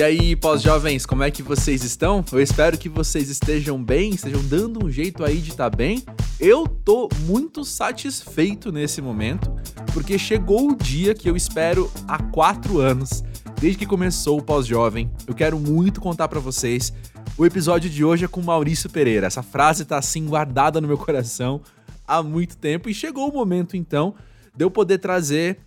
E aí, pós-jovens, como é que vocês estão? Eu espero que vocês estejam bem, estejam dando um jeito aí de estar tá bem. Eu tô muito satisfeito nesse momento, porque chegou o dia que eu espero há quatro anos, desde que começou o pós-jovem. Eu quero muito contar para vocês. O episódio de hoje é com Maurício Pereira. Essa frase tá assim guardada no meu coração há muito tempo e chegou o momento então de eu poder trazer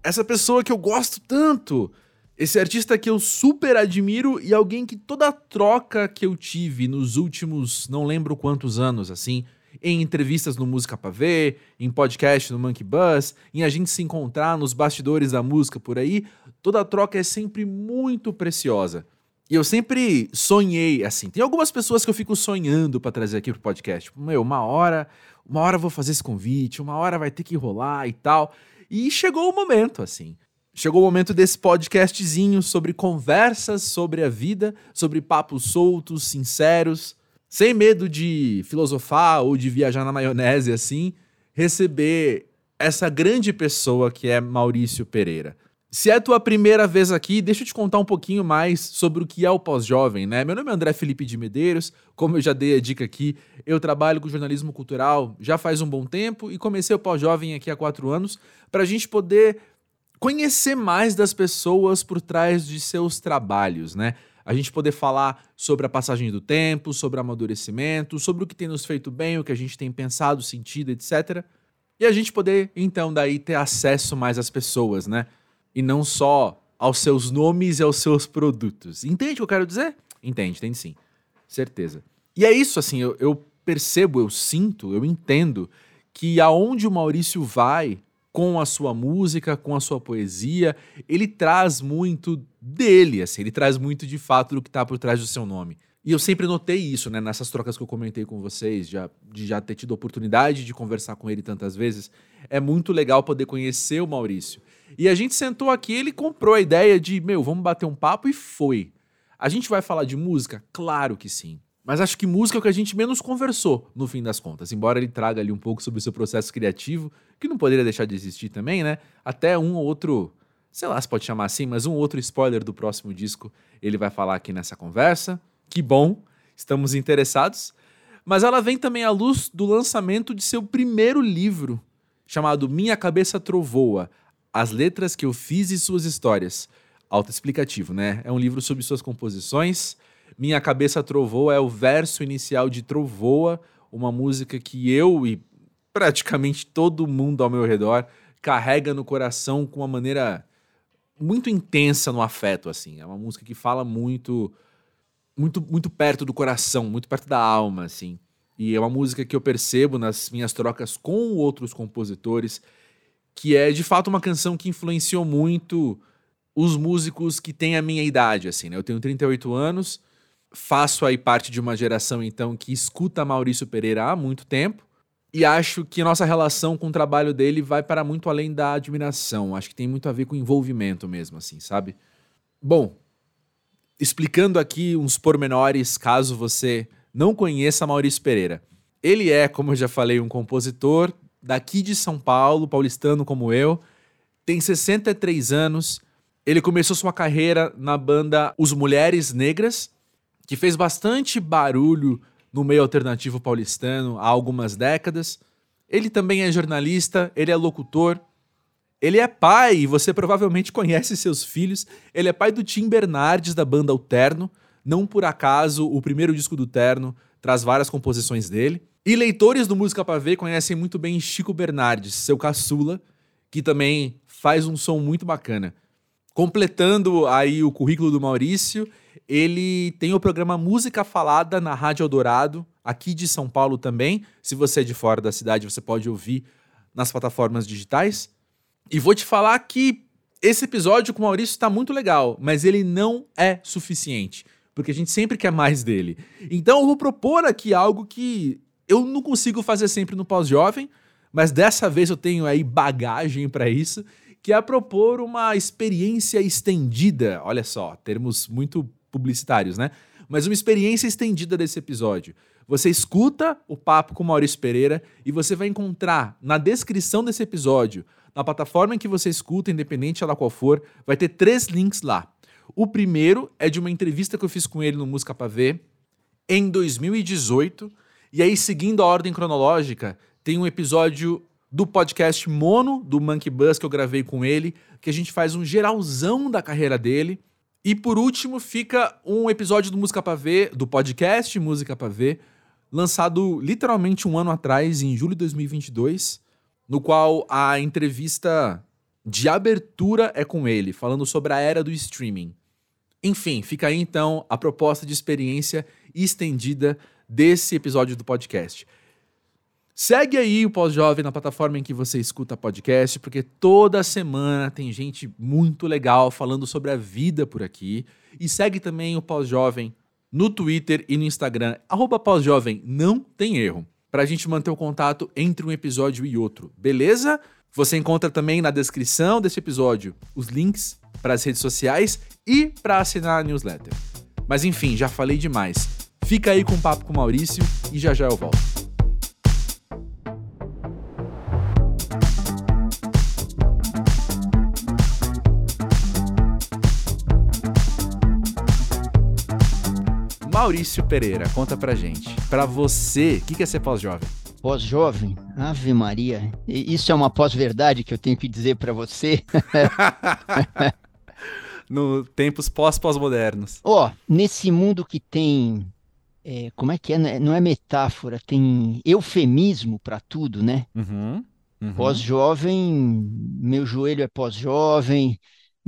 essa pessoa que eu gosto tanto esse artista que eu super admiro e alguém que toda a troca que eu tive nos últimos não lembro quantos anos, assim, em entrevistas no Música Pra Ver, em podcast no Monkey Buzz, em a gente se encontrar nos bastidores da música por aí, toda a troca é sempre muito preciosa. E eu sempre sonhei assim. Tem algumas pessoas que eu fico sonhando para trazer aqui pro podcast. Tipo, meu, uma hora, uma hora eu vou fazer esse convite, uma hora vai ter que rolar e tal. E chegou o momento, assim. Chegou o momento desse podcastzinho sobre conversas sobre a vida, sobre papos soltos, sinceros, sem medo de filosofar ou de viajar na maionese assim, receber essa grande pessoa que é Maurício Pereira. Se é tua primeira vez aqui, deixa eu te contar um pouquinho mais sobre o que é o pós-jovem, né? Meu nome é André Felipe de Medeiros, como eu já dei a dica aqui, eu trabalho com jornalismo cultural já faz um bom tempo e comecei o pós-jovem aqui há quatro anos para a gente poder conhecer mais das pessoas por trás de seus trabalhos, né? A gente poder falar sobre a passagem do tempo, sobre amadurecimento, sobre o que tem nos feito bem, o que a gente tem pensado, sentido, etc. E a gente poder, então, daí ter acesso mais às pessoas, né? E não só aos seus nomes e aos seus produtos. Entende o que eu quero dizer? Entende, entende sim. Certeza. E é isso, assim, eu, eu percebo, eu sinto, eu entendo que aonde o Maurício vai, com a sua música, com a sua poesia, ele traz muito dele, assim, ele traz muito de fato do que está por trás do seu nome. E eu sempre notei isso, né, nessas trocas que eu comentei com vocês, já, de já ter tido oportunidade de conversar com ele tantas vezes. É muito legal poder conhecer o Maurício. E a gente sentou aqui, ele comprou a ideia de, meu, vamos bater um papo e foi. A gente vai falar de música? Claro que sim. Mas acho que música é o que a gente menos conversou, no fim das contas. Embora ele traga ali um pouco sobre o seu processo criativo, que não poderia deixar de existir também, né? Até um ou outro, sei lá se pode chamar assim, mas um outro spoiler do próximo disco ele vai falar aqui nessa conversa. Que bom, estamos interessados. Mas ela vem também à luz do lançamento de seu primeiro livro, chamado Minha Cabeça Trovoa: As Letras que Eu Fiz e Suas Histórias. Autoexplicativo, né? É um livro sobre suas composições minha Cabeça Trovou é o verso inicial de Trovoa, uma música que eu e praticamente todo mundo ao meu redor carrega no coração com uma maneira muito intensa no afeto, assim. É uma música que fala muito, muito, muito perto do coração, muito perto da alma, assim. E é uma música que eu percebo nas minhas trocas com outros compositores, que é de fato uma canção que influenciou muito os músicos que têm a minha idade, assim, né? Eu tenho 38 anos, faço aí parte de uma geração, então, que escuta Maurício Pereira há muito tempo. E acho que nossa relação com o trabalho dele vai para muito além da admiração. Acho que tem muito a ver com envolvimento mesmo, assim, sabe? Bom, explicando aqui uns pormenores, caso você não conheça Maurício Pereira. Ele é, como eu já falei, um compositor daqui de São Paulo, paulistano como eu, tem 63 anos. Ele começou sua carreira na banda Os Mulheres Negras, que fez bastante barulho no meio alternativo paulistano há algumas décadas. Ele também é jornalista, ele é locutor, ele é pai, e você provavelmente conhece seus filhos. Ele é pai do Tim Bernardes, da banda Alterno. Não por acaso, o primeiro disco do Terno traz várias composições dele. E leitores do Música Pra Ver conhecem muito bem Chico Bernardes, seu caçula, que também faz um som muito bacana. Completando aí o currículo do Maurício, ele tem o programa Música Falada na Rádio Eldorado, aqui de São Paulo também. Se você é de fora da cidade, você pode ouvir nas plataformas digitais. E vou te falar que esse episódio com o Maurício está muito legal, mas ele não é suficiente, porque a gente sempre quer mais dele. Então eu vou propor aqui algo que eu não consigo fazer sempre no pós-jovem, mas dessa vez eu tenho aí bagagem para isso, que é propor uma experiência estendida. Olha só, termos muito publicitários, né? Mas uma experiência estendida desse episódio. Você escuta o papo com Maurício Pereira e você vai encontrar na descrição desse episódio, na plataforma em que você escuta, independente ela qual for, vai ter três links lá. O primeiro é de uma entrevista que eu fiz com ele no Música Pra Ver em 2018. E aí, seguindo a ordem cronológica, tem um episódio do podcast Mono, do Monkey Bus, que eu gravei com ele, que a gente faz um geralzão da carreira dele. E por último, fica um episódio do Música Pra Ver, do podcast Música Pra Ver, lançado literalmente um ano atrás, em julho de 2022, no qual a entrevista de abertura é com ele, falando sobre a era do streaming. Enfim, fica aí então a proposta de experiência estendida desse episódio do podcast. Segue aí o Pós-Jovem na plataforma em que você escuta podcast, porque toda semana tem gente muito legal falando sobre a vida por aqui. E segue também o Pós-Jovem no Twitter e no Instagram, arroba Pós-Jovem, não tem erro, para a gente manter o contato entre um episódio e outro, beleza? Você encontra também na descrição desse episódio os links para as redes sociais e para assinar a newsletter. Mas enfim, já falei demais. Fica aí com o papo com o Maurício e já já eu volto. Maurício Pereira, conta pra gente. Pra você, o que é ser pós-jovem? Pós-jovem? Ave Maria. Isso é uma pós-verdade que eu tenho que dizer para você? no tempos pós-pós-modernos. Ó, oh, nesse mundo que tem. É, como é que é? Não é metáfora, tem eufemismo para tudo, né? Uhum, uhum. Pós-jovem, meu joelho é pós-jovem,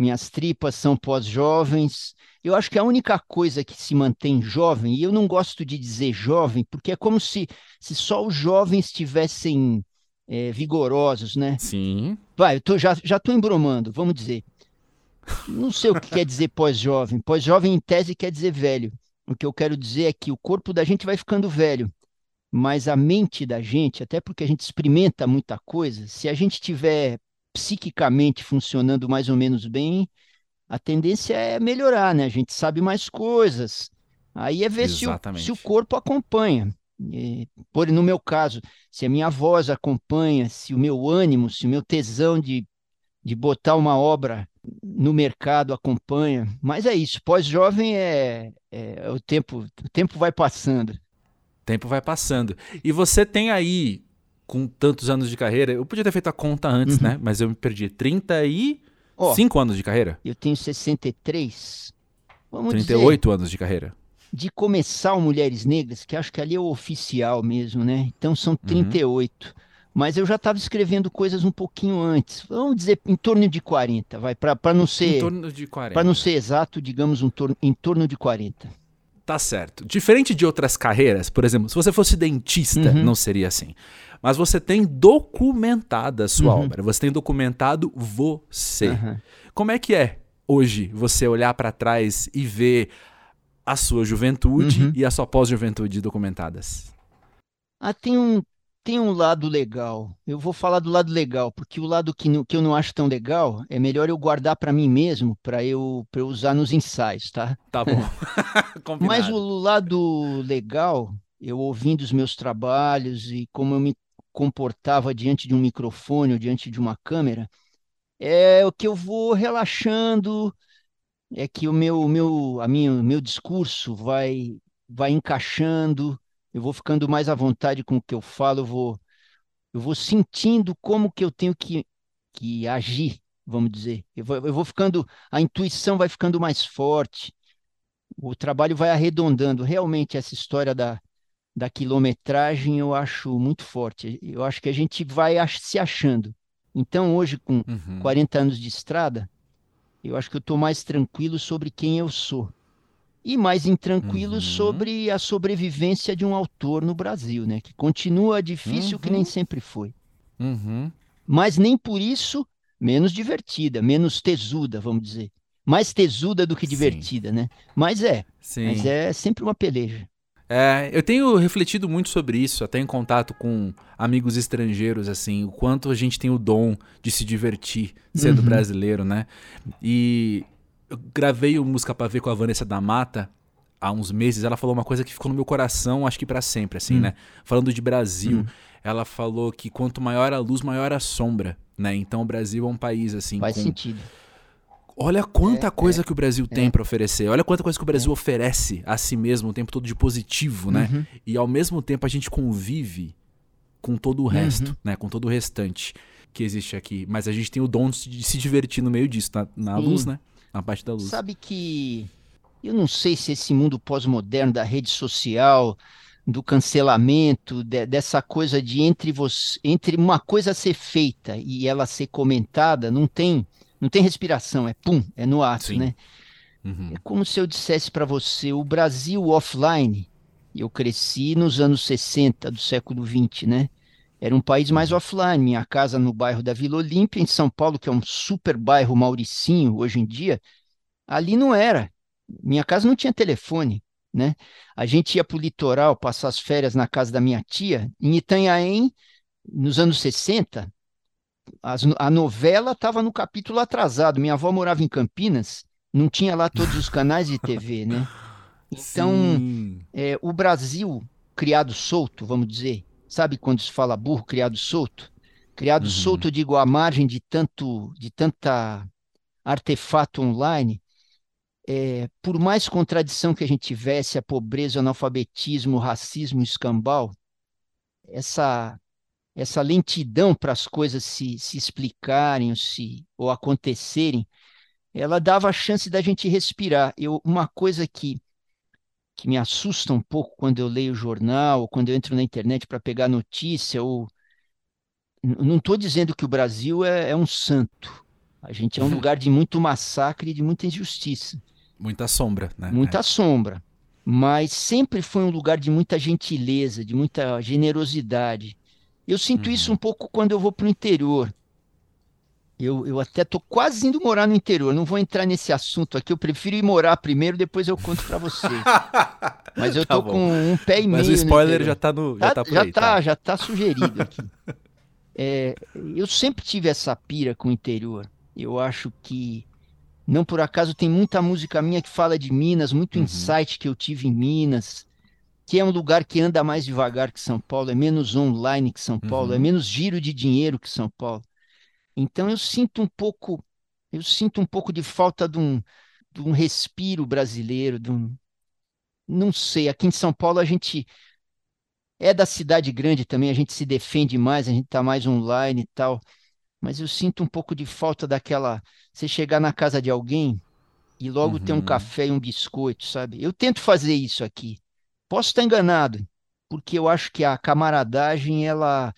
minhas tripas são pós-jovens. Eu acho que a única coisa que se mantém jovem, e eu não gosto de dizer jovem, porque é como se, se só os jovens estivessem é, vigorosos, né? Sim. Vai, eu tô, já, já tô embromando, vamos dizer. Não sei o que quer dizer pós-jovem. Pós-jovem, em tese, quer dizer velho. O que eu quero dizer é que o corpo da gente vai ficando velho, mas a mente da gente, até porque a gente experimenta muita coisa, se a gente tiver psiquicamente funcionando mais ou menos bem, a tendência é melhorar, né? A gente sabe mais coisas. Aí é ver se o, se o, corpo acompanha. E, por no meu caso, se a minha voz acompanha, se o meu ânimo, se o meu tesão de, de botar uma obra no mercado acompanha. Mas é isso, pós-jovem é, é, é, o tempo, o tempo vai passando. O tempo vai passando. E você tem aí, com tantos anos de carreira, eu podia ter feito a conta antes, uhum. né? Mas eu me perdi. 30 e Oh, Cinco anos de carreira? Eu tenho 63. Vamos 38 dizer, anos de carreira. De começar o Mulheres Negras, que acho que ali é o oficial mesmo, né? Então são 38. Uhum. Mas eu já estava escrevendo coisas um pouquinho antes. Vamos dizer em torno de 40, vai, para não ser. Em torno de 40. Para não ser exato, digamos um torno, em torno de 40. Tá certo. Diferente de outras carreiras, por exemplo, se você fosse dentista, uhum. não seria assim mas você tem documentada a sua uhum. obra, você tem documentado você. Uhum. Como é que é hoje você olhar para trás e ver a sua juventude uhum. e a sua pós-juventude documentadas? Ah, tem um, tem um lado legal. Eu vou falar do lado legal, porque o lado que, que eu não acho tão legal é melhor eu guardar para mim mesmo, para eu, eu usar nos ensaios, tá? Tá bom. Mas o lado legal, eu ouvindo os meus trabalhos e como eu me comportava diante de um microfone ou diante de uma câmera, é o que eu vou relaxando, é que o meu, meu, a minha, meu discurso vai, vai encaixando, eu vou ficando mais à vontade com o que eu falo, eu vou, eu vou sentindo como que eu tenho que, que agir, vamos dizer. Eu vou, eu vou ficando, a intuição vai ficando mais forte, o trabalho vai arredondando. Realmente, essa história da, da quilometragem eu acho muito forte. Eu acho que a gente vai se achando. Então, hoje, com uhum. 40 anos de estrada, eu acho que eu estou mais tranquilo sobre quem eu sou. E mais intranquilo uhum. sobre a sobrevivência de um autor no Brasil, né? Que continua difícil, uhum. que nem uhum. sempre foi. Uhum. Mas nem por isso menos divertida, menos tesuda, vamos dizer. Mais tesuda do que divertida, Sim. né? Mas é. Sim. Mas é sempre uma peleja. É, eu tenho refletido muito sobre isso, até em contato com amigos estrangeiros, assim, o quanto a gente tem o dom de se divertir sendo uhum. brasileiro, né? E eu gravei o Música Pra Ver com a Vanessa da Mata há uns meses, ela falou uma coisa que ficou no meu coração, acho que para sempre, assim, uhum. né? Falando de Brasil, uhum. ela falou que quanto maior a luz, maior a sombra, né? Então o Brasil é um país, assim. Faz com... sentido Olha quanta é, coisa é, que o Brasil tem é. para oferecer. Olha quanta coisa que o Brasil é. oferece a si mesmo o tempo todo de positivo, né? Uhum. E ao mesmo tempo a gente convive com todo o resto, uhum. né? Com todo o restante que existe aqui. Mas a gente tem o dom de se divertir no meio disso, na, na luz, né? Na parte da luz. Sabe que eu não sei se esse mundo pós-moderno da rede social, do cancelamento, de, dessa coisa de entre você, entre uma coisa ser feita e ela ser comentada, não tem, não tem respiração, é pum, é no ato, Sim. né? Uhum. É como se eu dissesse para você, o Brasil offline, eu cresci nos anos 60 do século 20, né? Era um país mais uhum. offline. Minha casa no bairro da Vila Olímpia, em São Paulo, que é um super bairro Mauricinho hoje em dia, ali não era. Minha casa não tinha telefone, né? A gente ia para o litoral passar as férias na casa da minha tia, em Itanhaém, nos anos 60. As, a novela estava no capítulo atrasado. Minha avó morava em Campinas, não tinha lá todos os canais de TV, né? Então, é, o Brasil criado solto, vamos dizer, sabe quando se fala burro criado solto? Criado uhum. solto, digo, à margem de tanto, de tanta artefato online, é, por mais contradição que a gente tivesse, a pobreza, o analfabetismo, o racismo, o escambau, essa, essa lentidão para as coisas se, se explicarem ou, se, ou acontecerem, ela dava a chance da gente respirar. Eu, uma coisa que, que me assusta um pouco quando eu leio o jornal, ou quando eu entro na internet para pegar notícia, ou não estou dizendo que o Brasil é, é um santo. A gente é um lugar de muito massacre e de muita injustiça. Muita sombra, né? Muita é. sombra. Mas sempre foi um lugar de muita gentileza, de muita generosidade. Eu sinto uhum. isso um pouco quando eu vou para o interior. Eu, eu até estou quase indo morar no interior. Não vou entrar nesse assunto aqui. Eu prefiro ir morar primeiro, depois eu conto para você. Mas eu tá tô com um pé e meio. Mas o spoiler já está no. Já tá, tá, já, aí, tá, tá, já tá sugerido aqui. É, eu sempre tive essa pira com o interior. Eu acho que não por acaso tem muita música minha que fala de Minas, muito uhum. insight que eu tive em Minas, que é um lugar que anda mais devagar que São Paulo, é menos online que São Paulo, é uhum. é menos giro de dinheiro que São Paulo. Então eu sinto um pouco, eu sinto um pouco de falta de um, de um respiro brasileiro, de um, não sei, aqui em São Paulo a gente é da cidade grande também, a gente se defende mais, a gente está mais online e tal mas eu sinto um pouco de falta daquela. Você chegar na casa de alguém e logo uhum. ter um uhum. café e um biscoito, sabe? Eu tento fazer isso aqui. Posso estar enganado, porque eu acho que a camaradagem ela,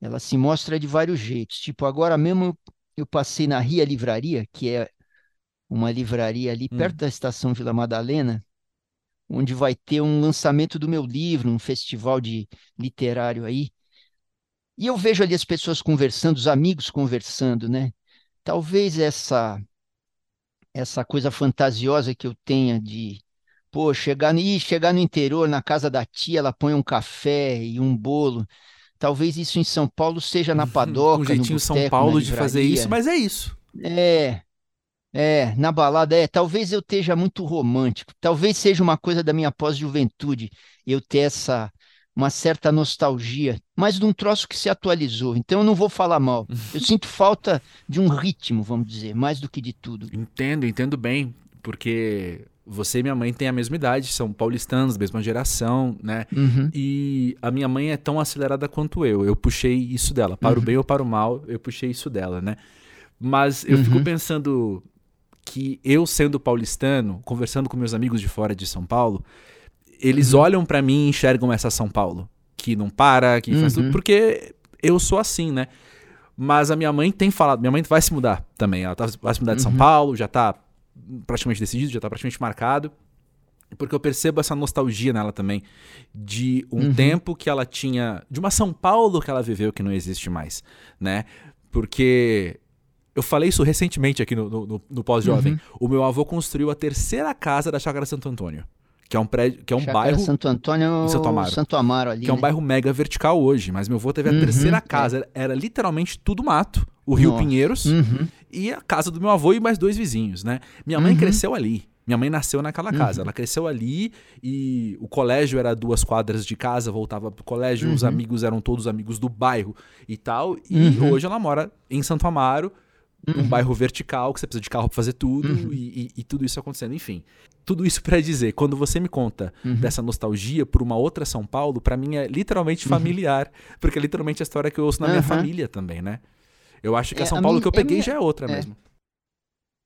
ela se mostra de vários jeitos. Tipo, agora mesmo eu, passei na Ria Livraria, que é uma livraria ali hum. perto da estação Vila Madalena, onde vai ter um lançamento do meu livro, um festival de literário aí. E eu vejo ali as pessoas conversando, os amigos conversando, né? Talvez essa essa coisa fantasiosa que eu tenha de pô, chegar, ih, chegar no interior, na casa da tia, ela põe um café e um bolo. Talvez isso em São Paulo seja na padoca, um jeitinho no São Paulo de fazer isso, mas é isso. É, é, na balada é. Talvez eu esteja muito romântico. Talvez seja uma coisa da minha pós-juventude eu ter essa uma certa nostalgia, mas de um troço que se atualizou. Então eu não vou falar mal. Eu sinto falta de um ritmo, vamos dizer, mais do que de tudo. Entendo, entendo bem, porque você e minha mãe têm a mesma idade, são paulistanos, mesma geração, né? Uhum. E a minha mãe é tão acelerada quanto eu. Eu puxei isso dela, para uhum. o bem ou para o mal, eu puxei isso dela, né? Mas eu uhum. fico pensando que eu sendo paulistano, conversando com meus amigos de fora de São Paulo, eles uhum. olham para mim e enxergam essa São Paulo, que não para, que faz tudo, uhum. porque eu sou assim, né? Mas a minha mãe tem falado, minha mãe vai se mudar também, ela tá, vai se mudar de São uhum. Paulo, já tá praticamente decidido, já tá praticamente marcado. Porque eu percebo essa nostalgia nela também, de um uhum. tempo que ela tinha, de uma São Paulo que ela viveu que não existe mais, né? Porque eu falei isso recentemente aqui no, no, no pós-jovem. Uhum. O meu avô construiu a terceira casa da Chácara Santo Antônio que é um prédio, que é um Chácara bairro Santo Antônio, Santo Amaro, Santo Amaro ali, que é um né? bairro mega vertical hoje, mas meu avô teve a uhum, terceira é. casa, é. era, literalmente tudo mato, o Rio Nossa. Pinheiros uhum. e a casa do meu avô e mais dois vizinhos, né? Minha mãe uhum. cresceu ali. Minha mãe nasceu naquela uhum. casa. Ela cresceu ali e o colégio era duas quadras de casa, voltava pro colégio, os uhum. amigos eram todos amigos do bairro e tal. E uhum. hoje ela mora em Santo Amaro, uhum. um bairro vertical, que você precisa de carro pra fazer tudo, uhum. e, e, e, tudo isso acontecendo. Enfim, tudo isso para dizer, quando você me conta uhum. dessa nostalgia por uma outra São Paulo, para mim é literalmente uhum. familiar, porque é literalmente a história que eu ouço na minha família também, né? Eu acho que a é, São a Paulo minha, que eu peguei é minha, já é outra é. mesmo.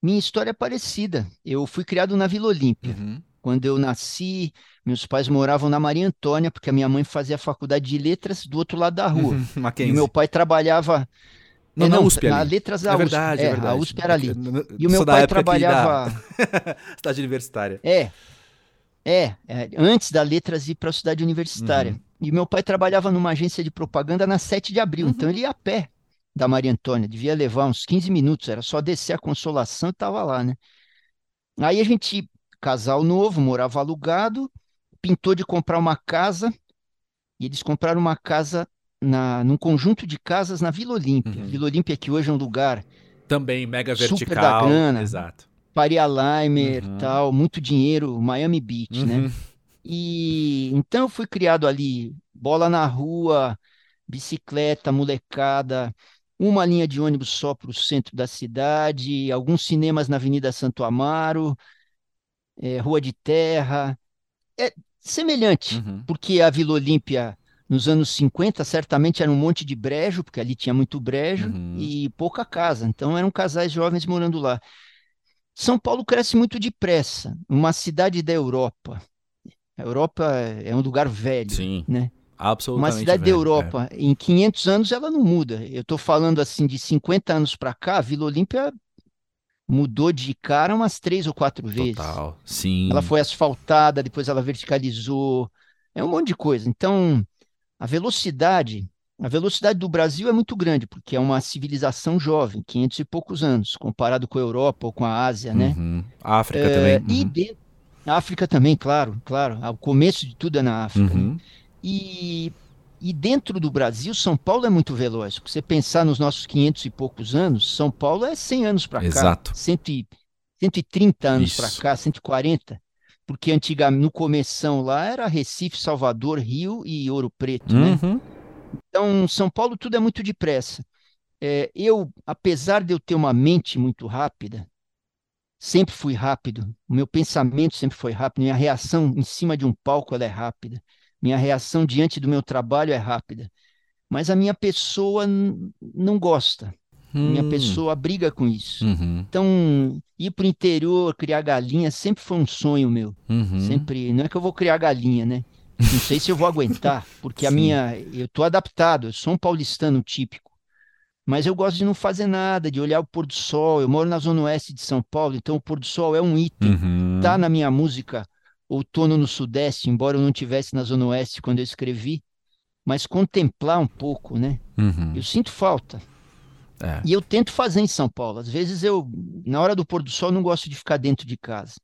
Minha história é parecida. Eu fui criado na Vila Olímpia. Uhum. Quando eu nasci, meus pais moravam na Maria Antônia, porque a minha mãe fazia faculdade de letras do outro lado da rua. e meu pai trabalhava. Não, é, não, na USP na ali. letras da é verdade, USP. É, verdade. A USP era ali. E o meu pai trabalhava. Da... cidade universitária. É, é, é, antes da letras ir para a cidade universitária. Uhum. E meu pai trabalhava numa agência de propaganda na 7 de abril, uhum. então ele ia a pé da Maria Antônia, devia levar uns 15 minutos, era só descer a consolação e tava lá, né? Aí a gente, casal novo, morava alugado, pintou de comprar uma casa, e eles compraram uma casa na, num conjunto de casas na Vila Olímpia. Uhum. Vila Olímpia, que hoje é um lugar também mega vertical, super da grana, exato. Faria Limer, uhum. tal, muito dinheiro, Miami Beach, né? uhum. né? E então eu fui criado ali, bola na rua, bicicleta, molecada, uma linha de ônibus só para o centro da cidade, alguns cinemas na Avenida Santo Amaro, é, Rua de Terra. É semelhante, uhum. porque a Vila Olímpia, nos anos 50, certamente era um monte de brejo, porque ali tinha muito brejo, uhum. e pouca casa. Então eram casais jovens morando lá. São Paulo cresce muito depressa, uma cidade da Europa. A Europa é um lugar velho, Sim. né? Absolutamente. Uma cidade velho, da Europa, é. em 500 anos ela não muda. Eu estou falando assim de 50 anos para cá, a Vila Olímpia mudou de cara umas três ou quatro vezes. Total, sim. Ela foi asfaltada, depois ela verticalizou, é um monte de coisa. Então, a velocidade, a velocidade do Brasil é muito grande, porque é uma civilização jovem, 500 e poucos anos, comparado com a Europa ou com a Ásia, né? Uhum. A África é, também. Uhum. E a África também, claro, claro. O começo de tudo é na África. Né? E, e dentro do Brasil, São Paulo é muito veloz. Se você pensar nos nossos 500 e poucos anos, São Paulo é 100 anos para cá. Exato. 130 anos para cá, 140. Porque antigamente, no começão lá, era Recife, Salvador, Rio e Ouro Preto, né? uhum. Então, São Paulo tudo é muito depressa. É, eu, apesar de eu ter uma mente muito rápida, sempre fui rápido, o meu pensamento sempre foi rápido, minha reação em cima de um palco ela é rápida. Minha reação diante do meu trabalho é rápida. Mas a minha pessoa não gosta. Hum. Minha pessoa briga com isso. Uhum. Então, ir para o interior, criar galinha, sempre foi um sonho meu. Uhum. Sempre. Não é que eu vou criar galinha, né? Não sei se eu vou aguentar, porque a minha. Eu estou adaptado, eu sou um paulistano típico. Mas eu gosto de não fazer nada, de olhar o pôr do sol. Eu moro na zona oeste de São Paulo, então o pôr do sol é um item. Uhum. Tá na minha música outono no Sudeste, embora eu não tivesse na Zona Oeste quando eu escrevi, mas contemplar um pouco, né? Uhum. Eu sinto falta. É. E eu tento fazer em São Paulo. Às vezes eu, na hora do pôr do sol, não gosto de ficar dentro de casa.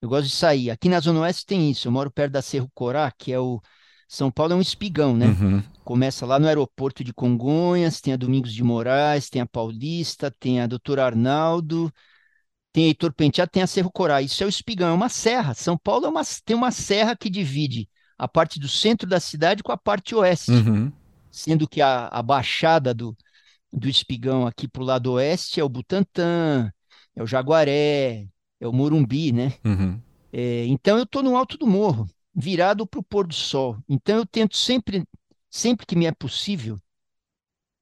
Eu gosto de sair. Aqui na Zona Oeste tem isso. Eu moro perto da Cerro Corá, que é o. São Paulo é um espigão, né? Uhum. Começa lá no aeroporto de Congonhas, tem a Domingos de Moraes, tem a Paulista, tem a Doutor Arnaldo, tem Heitor Penteado, tem a Cerro Corá. Isso é o Espigão, é uma serra. São Paulo é uma, tem uma serra que divide a parte do centro da cidade com a parte oeste. Uhum. Sendo que a, a baixada do, do Espigão aqui para o lado oeste é o Butantã, é o Jaguaré, é o Morumbi, né? Uhum. É, então eu estou no alto do morro, virado para o pôr do sol. Então eu tento sempre, sempre que me é possível,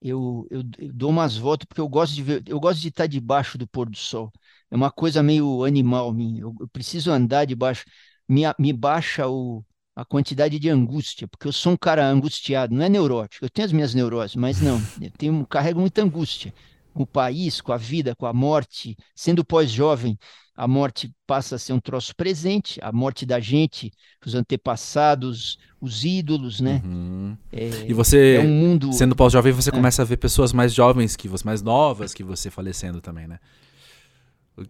eu, eu, eu, dou umas voltas porque eu gosto de ver, eu gosto de estar debaixo do pôr do sol. É uma coisa meio animal minha. Eu, eu preciso andar debaixo, me, me baixa o, a quantidade de angústia, porque eu sou um cara angustiado, não é neurótico, eu tenho as minhas neuroses, mas não, eu tenho, carrego muita angústia. Com o país, com a vida, com a morte. Sendo pós-jovem, a morte passa a ser um troço presente, a morte da gente, os antepassados, os ídolos, né? Uhum. É, e você, é um mundo... sendo pós-jovem, você é. começa a ver pessoas mais jovens que você, mais novas que você falecendo também, né?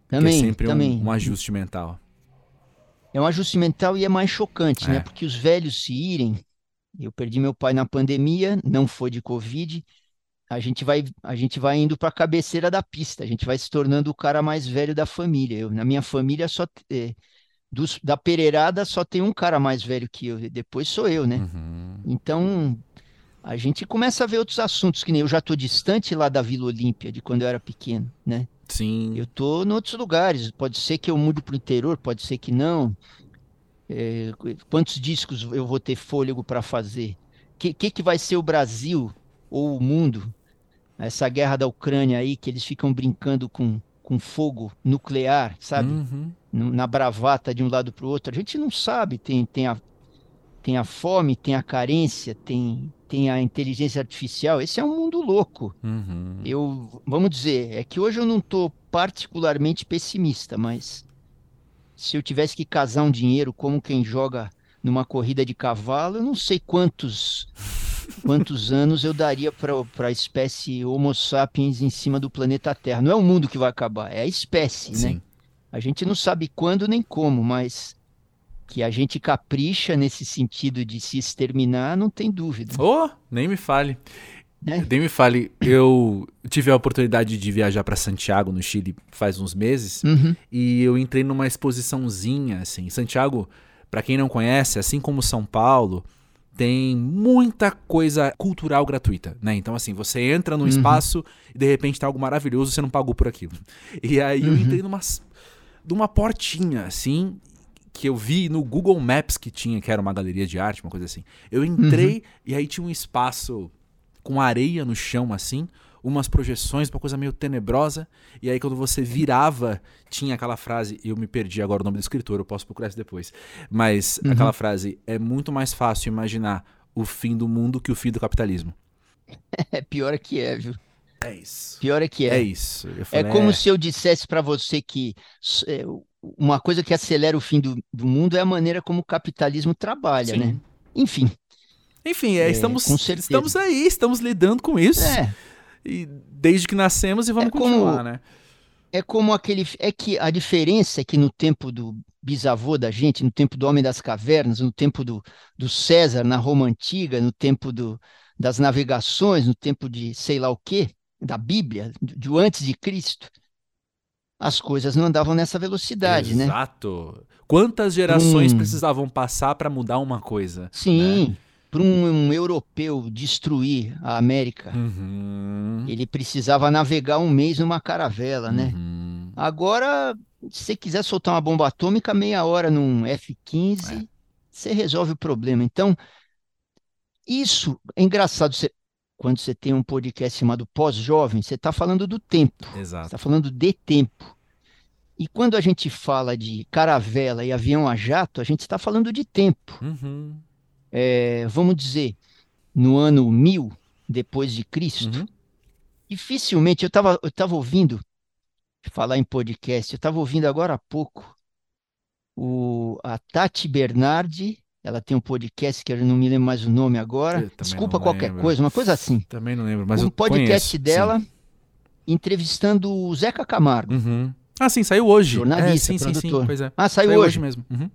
Também, é sempre também. Um, um, ajuste mental. É um ajuste mental e é mais chocante, né? é. né? Porque os velhos se irem. Eu perdi meu pai na pandemia, não foi de Covid. A gente vai, a gente vai indo para a cabeceira da pista, a gente vai se tornando o cara mais velho da família. Eu, na minha família, só é, dos, da Pereirada só tem um cara mais velho que eu, depois sou eu, né? Uhum. Então, a gente começa a ver outros assuntos, que nem eu já estou distante lá da Vila Olímpia, de quando eu era pequeno, né? Sim. Eu estou em outros lugares, pode ser que eu mude para o interior, pode ser que não. É, quantos discos eu vou ter fôlego para fazer? O que, que, que vai ser o Brasil ou o mundo? Essa guerra da Ucrânia aí, que eles ficam brincando com, com fogo nuclear, sabe? Uhum. Na bravata de um lado para o outro. A gente não sabe, tem, tem, a, tem a fome, tem a carência, tem, tem a inteligência artificial. Esse é um mundo louco. Uhum. Eu, vamos dizer, é que hoje eu não estou particularmente pessimista, mas se eu tivesse que casar um dinheiro como quem joga numa corrida de cavalo, eu não sei quantos quantos anos eu daria para a espécie Homo sapiens em cima do planeta Terra. Não é o mundo que vai acabar, é a espécie, Sim. né? A gente não sabe quando nem como, mas que a gente capricha nesse sentido de se exterminar, não tem dúvida. Oh, nem me fale. Né? Nem me fale. Eu tive a oportunidade de viajar para Santiago, no Chile, faz uns meses, Uhum, e eu entrei numa exposiçãozinha, assim. Santiago, para quem não conhece, assim como São Paulo, tem muita coisa cultural gratuita, né? Então, assim, você entra num Uhum. espaço e de repente tá algo maravilhoso, você não pagou por aquilo. E aí eu Uhum. entrei numa, numa portinha, assim, que eu vi no Google Maps que tinha, que era uma galeria de arte, uma coisa assim. Eu entrei e aí tinha um espaço com areia no chão, assim, umas projeções, uma coisa meio tenebrosa. E aí, quando você virava, tinha aquela frase, eu me perdi agora o nome do escritor, eu posso procurar isso depois. Mas Uhum. aquela frase: é muito mais fácil imaginar o fim do mundo que o fim do capitalismo. É pior é que é, viu? É isso. Pior é que É, é. isso. É falei, como se eu dissesse para você que é, uma coisa que acelera o fim do, do mundo é a maneira como o capitalismo trabalha, Sim. né? Enfim, Enfim, é, É, estamos, estamos aí, estamos lidando com isso. é, E desde que nascemos e vamos É como- continuar, né? é como aquele. É que a diferença é que no tempo do bisavô da gente, no tempo do Homem das Cavernas, no tempo do, do César, na Roma Antiga, no tempo do, das navegações, no tempo de sei lá o quê, da Bíblia, de, de antes de Cristo, as coisas não andavam nessa velocidade, né? Exato. Quantas gerações Hum. precisavam passar para mudar uma coisa? né? Para um, um europeu destruir a América, Uhum. ele precisava navegar um mês numa caravela, né? Uhum. Agora, se você quiser soltar uma bomba atômica, meia hora num F-15, É. você resolve o problema. Então, isso é engraçado. Você- quando você tem um podcast chamado Pós-Jovem, você está falando do tempo, você Exato. está falando de tempo. E quando a gente fala de caravela e avião a jato, a gente está falando de tempo. Uhum. É, vamos dizer, no ano 1000 depois de Cristo, Uhum. dificilmente, eu estava eu tava ouvindo, falar em podcast, eu estava ouvindo agora há pouco, o, a Tati Bernardi, ela tem um podcast que eu não me lembro mais o nome agora, desculpa qualquer lembro. coisa, uma coisa assim, Também não lembro, mas um podcast conheço, dela entrevistando o Zeca Camargo. sim. Uhum. Ah, sim, saiu hoje. Jornalista, é, sim, sim, sim, produtor. pois é. Ah, saiu, Saiu hoje. mesmo. Uhum.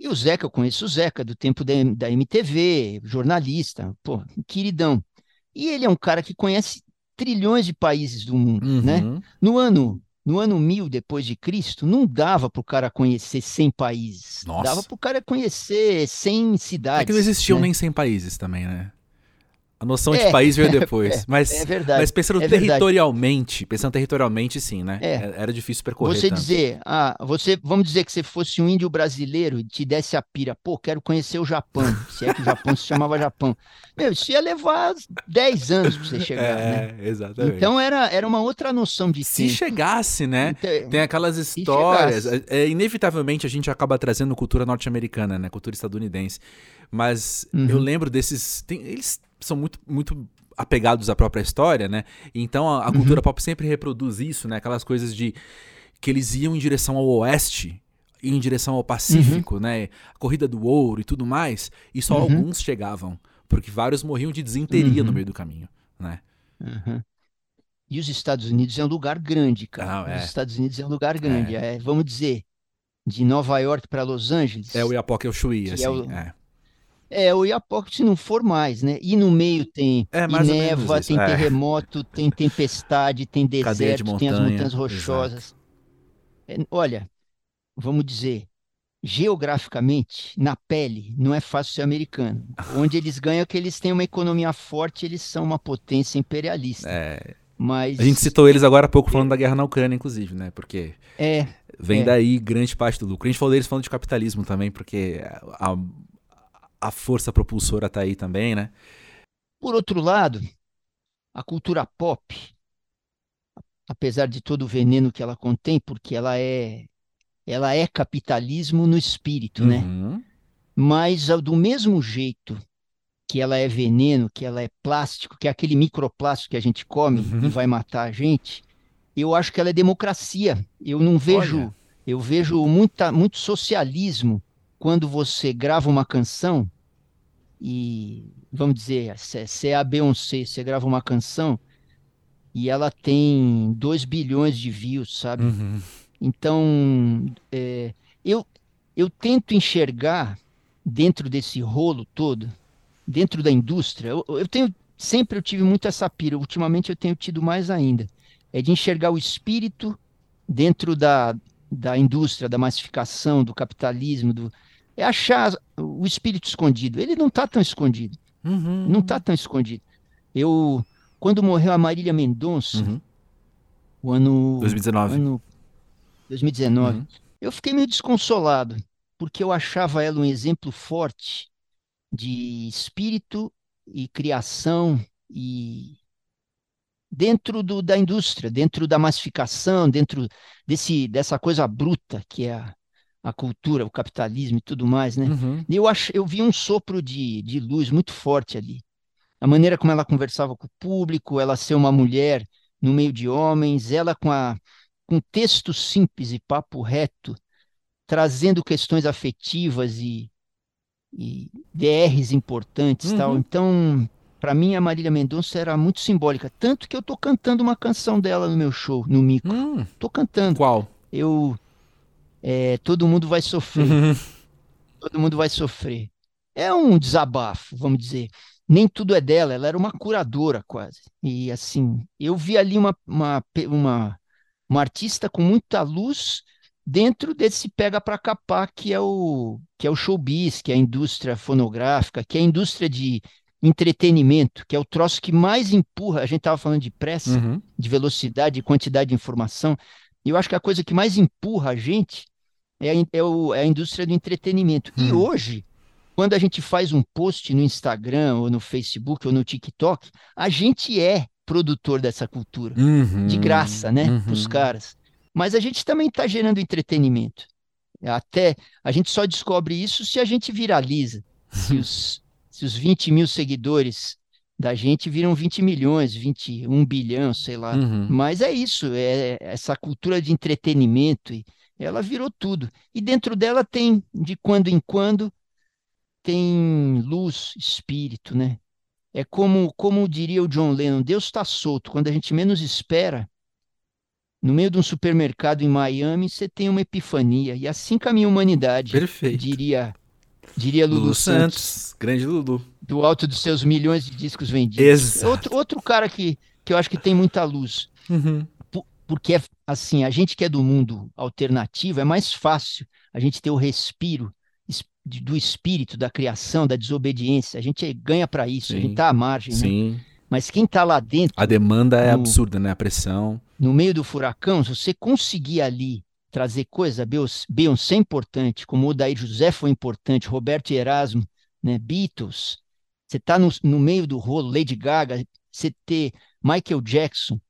E o Zeca, eu conheço o Zeca, do tempo da, da MTV, jornalista, pô, queridão. E ele é um cara que conhece trilhões de países do mundo, né? Uhum. No ano, no ano 1000 depois de Cristo, não dava para o cara conhecer 100 países. Nossa. Dava para o cara conhecer 100 cidades. É que não existiam né? nem 100 países também, né? A noção É, de país veio depois. mas, É verdade. mas pensando é verdade. territorialmente, pensando territorialmente, sim, né? É. Era difícil percorrer Você tanto. dizer, ah, você, vamos dizer que você fosse um índio brasileiro e te desse a pira, pô, quero conhecer o Japão, se é que o Japão se chamava Japão. Meu, isso ia levar 10 anos para você chegar, né? É, exatamente. Então era, era uma outra noção de se tempo. chegasse, né? Então, Tem aquelas histórias. É, é, inevitavelmente a gente acaba trazendo cultura norte-americana, né? Cultura estadunidense. Mas Uhum. eu lembro desses. tem- eles são muito, muito apegados à própria história, né? Então a, a Uhum. cultura pop sempre reproduz isso, né? Aquelas coisas de que eles iam em direção ao oeste. e Em direção ao Pacífico, né? A corrida do ouro e tudo mais. E só Uhum. alguns chegavam. Porque vários morriam de desinteria no Uhum. meio do caminho, né? Aham. E os Estados Unidos é um lugar grande, cara. Ah, é. Os Estados Unidos é um lugar grande. É, vamos dizer, de Nova York para Los Angeles. É o Iapoque e o Chuí, Que assim. é o- é. É, o Iapoque, se não for mais, né? E no meio tem É, neva, tem é. terremoto, tem tempestade, tem Cadeia de deserto, tem as montanha, montanhas rochosas. É, olha, vamos dizer, geograficamente, na pele, não é fácil ser americano. Onde eles ganham é que eles têm uma economia forte, eles são uma potência imperialista. É, Mas a gente citou eles agora há pouco falando da guerra na Ucrânia, inclusive, né? Porque é, vem É. daí grande parte do lucro. A gente falou deles falando de capitalismo também, porque a, a força propulsora tá aí também, né? por outro lado, a cultura pop, apesar de todo o veneno que ela contém, porque ela é ela é capitalismo no espírito, né? Uhum. Mas ah, do mesmo jeito que ela é veneno, que ela é plástico, que é aquele microplástico que a gente come Uhum. e vai matar a gente, eu acho que ela é democracia. Eu não vejo, Olha. eu vejo muita, muito socialismo quando você grava uma canção e, vamos dizer, se é a Beyoncé, você grava uma canção e ela tem 2 bilhões de views, sabe? Uhum. Então, é, eu, eu tento enxergar dentro desse rolo todo, dentro da indústria, eu, eu tenho, sempre eu tive muito essa pira, ultimamente eu tenho tido mais ainda, é de enxergar o espírito dentro da, da indústria, da massificação, do capitalismo, do, é achar o espírito escondido. Ele não está tão escondido, Uhum. não está tão escondido. Eu, quando morreu a Marília Mendonça, Uhum. o ano, 2019. ano 2019, Uhum. eu fiquei meio desconsolado, porque eu achava ela um exemplo forte de espírito e criação e dentro do, da indústria, dentro da massificação, dentro desse, dessa coisa bruta que é a, a cultura, o capitalismo e tudo mais, né? Uhum. E Eu acho, eu vi um sopro de, de luz muito forte ali. A maneira como ela conversava com o público, ela ser uma mulher no meio de homens, ela com a com texto simples e papo reto, trazendo questões afetivas e, e DRs importantes, tal. Uhum. Então, para mim a Marília Mendonça era muito simbólica, tanto que eu tô cantando uma canção dela no meu show, no Mico. Hum, Tô cantando. qual? Eu é, todo mundo vai sofrer Uhum. todo mundo vai sofrer. É um desabafo, vamos dizer. Nem tudo é dela, ela era uma curadora quase. E assim, eu vi ali uma, uma, uma, uma artista com muita luz dentro desse pega para capar que é o que é o showbiz, que é a indústria fonográfica, que é a indústria de entretenimento, que é o troço que mais empurra. A gente estava falando de pressa, Uhum. de velocidade, de quantidade de informação. E eu acho que a coisa que mais empurra a gente é a, é o- é a indústria do entretenimento. E Hum. hoje, quando a gente faz um post no Instagram, ou no Facebook, ou no TikTok, a gente é produtor dessa cultura, Uhum. de graça, né, Uhum. para os caras. Mas a gente também está gerando entretenimento. Até a gente só descobre isso se a gente viraliza. Se os, se os 20 mil seguidores da gente viram 20 milhões, 21 bilhão, sei lá. Uhum. Mas é isso, é essa cultura de entretenimento, ela virou tudo. E dentro dela tem, de quando em quando, tem luz, espírito, né? É como, como diria o John Lennon, Deus está solto. Quando a gente menos espera, no meio de um supermercado em Miami, você tem uma epifania. E assim caminha a humanidade, Perfeito. diria, diria Lulu, Lulu Santos, Santos. Grande Lulu. Do alto dos seus milhões de discos vendidos. Exato. Outro, outro cara que, que eu acho que tem muita luz. Uhum. Porque é assim, a gente que é do mundo alternativo, é mais fácil a gente ter o respiro do espírito, da criação, da desobediência. A gente ganha para isso, a Sim. gente tá à margem, né? Sim. Mas quem tá lá dentro, A demanda é No- absurda, né? A pressão. no meio do furacão, se você conseguir ali trazer coisa, Beyoncé é importante, como o Odair José foi importante, Roberto e Erasmo, né, Beatles, você tá no, no meio do rolo, Lady Gaga, você ter Michael Jackson,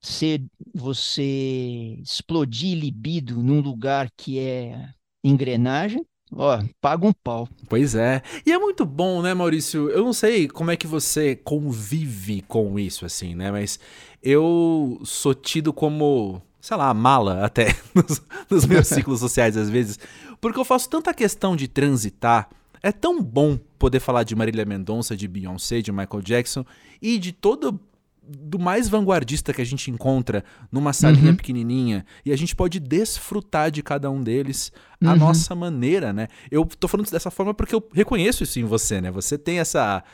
você, você explodir libido num lugar que é engrenagem, ó, paga um pau. Pois é. E é muito bom, né, Maurício? Eu não sei como é que você convive com isso, assim, né? Mas eu sou tido como, sei lá, mala até nos, nos meus ciclos sociais às vezes. Porque eu faço tanta questão de transitar. É tão bom poder falar de Marília Mendonça, de Beyoncé, de Michael Jackson e de todo do mais vanguardista que a gente encontra numa salinha Uhum. pequenininha e a gente pode desfrutar de cada um deles a Uhum. nossa maneira, né? Eu tô falando dessa forma porque eu reconheço isso em você, né? Você tem essa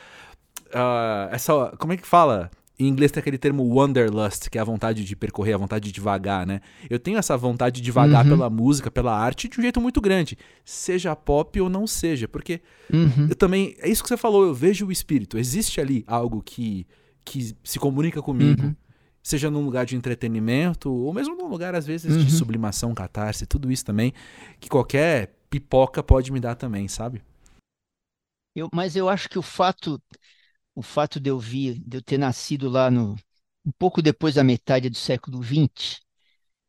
ah, essa como é que fala? Em inglês tem aquele termo wanderlust, que é a vontade de percorrer, a vontade de vagar, né? Eu tenho essa vontade de vagar uhum. pela música, pela arte, de um jeito muito grande. Seja pop ou não seja. Porque uhum. eu também. É isso que você falou, eu vejo o espírito. Existe ali algo que, que se comunica comigo. Uhum. Seja num lugar de entretenimento, ou mesmo num lugar, às vezes, de uhum. sublimação, catarse, tudo isso também, que qualquer pipoca pode me dar também, sabe? Eu, mas eu acho que o fato o fato de eu vir, de eu ter nascido lá no um pouco depois da metade do século XX,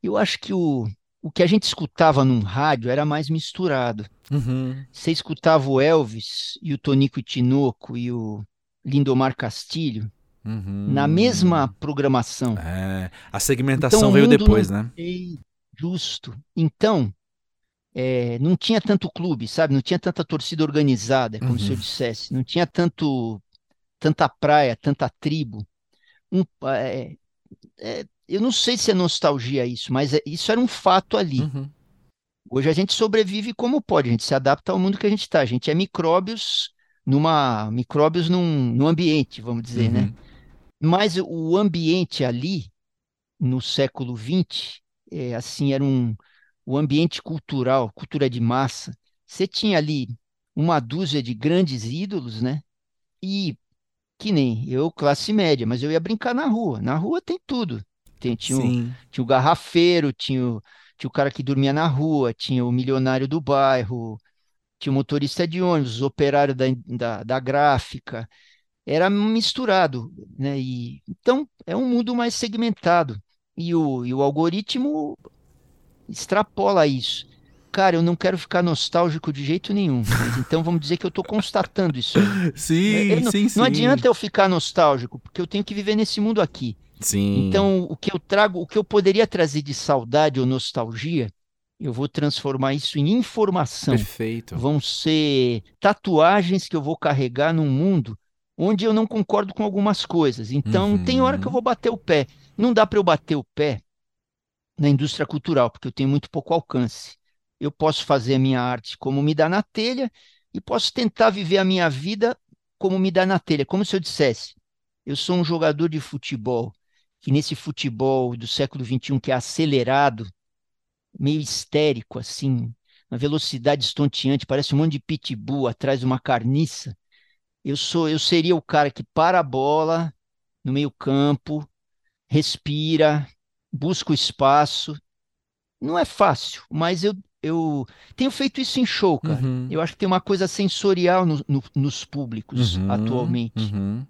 eu acho que o, o que a gente escutava num rádio era mais misturado. Uhum. Você escutava o Elvis e o Tonico Tinoco e o Lindomar Castilho uhum. na mesma programação. É, a segmentação então, veio depois, né? Justo. Então, é, não tinha tanto clube, sabe? Não tinha tanta torcida organizada, como uhum. se eu dissesse. Não tinha tanto tanta praia, tanta tribo. Um, é, é, eu não sei se é nostalgia isso, mas é, isso era um fato ali. Uhum. Hoje a gente sobrevive como pode, a gente se adapta ao mundo que a gente está. A gente é micróbios numa micróbios num, num ambiente, vamos dizer, né? uhum. né? Mas o ambiente ali no século XX, é, assim, era um o ambiente cultural, cultura de massa. Você tinha ali uma dúzia de grandes ídolos, né? E que nem eu, classe média, mas eu ia brincar na rua. Na rua tem tudo. Tem, tinha, o, tinha o garrafeiro, tinha o, tinha o cara que dormia na rua, tinha o milionário do bairro, tinha o motorista de ônibus, o operário da, da, da gráfica. Era misturado, né? E, então, é um mundo mais segmentado. E o, e o algoritmo extrapola isso cara, eu não quero ficar nostálgico de jeito nenhum. então vamos dizer que eu estou constatando isso. Sim, não, sim, sim. Não adianta eu ficar nostálgico, porque eu tenho que viver nesse mundo aqui. Sim. Então, o que eu trago, o que eu poderia trazer de saudade ou nostalgia, eu vou transformar isso em informação. Perfeito. Vão ser tatuagens que eu vou carregar num mundo onde eu não concordo com algumas coisas. Então, uhum. tem hora que eu vou bater o pé. Não dá para eu bater o pé na indústria cultural, porque eu tenho muito pouco alcance eu posso fazer a minha arte como me dá na telha e posso tentar viver a minha vida como me dá na telha. Como se eu dissesse, eu sou um jogador de futebol, que nesse futebol do século XXI, que é acelerado, meio histérico, assim, uma velocidade estonteante, parece um monte de pitbull atrás de uma carniça. Eu sou, eu seria o cara que para a bola no meio campo, respira, busca o espaço. Não é fácil, mas eu, eu tenho feito isso em show, cara. Uhum. Eu acho que tem uma coisa sensorial no, no, nos públicos uhum, atualmente. Uhum.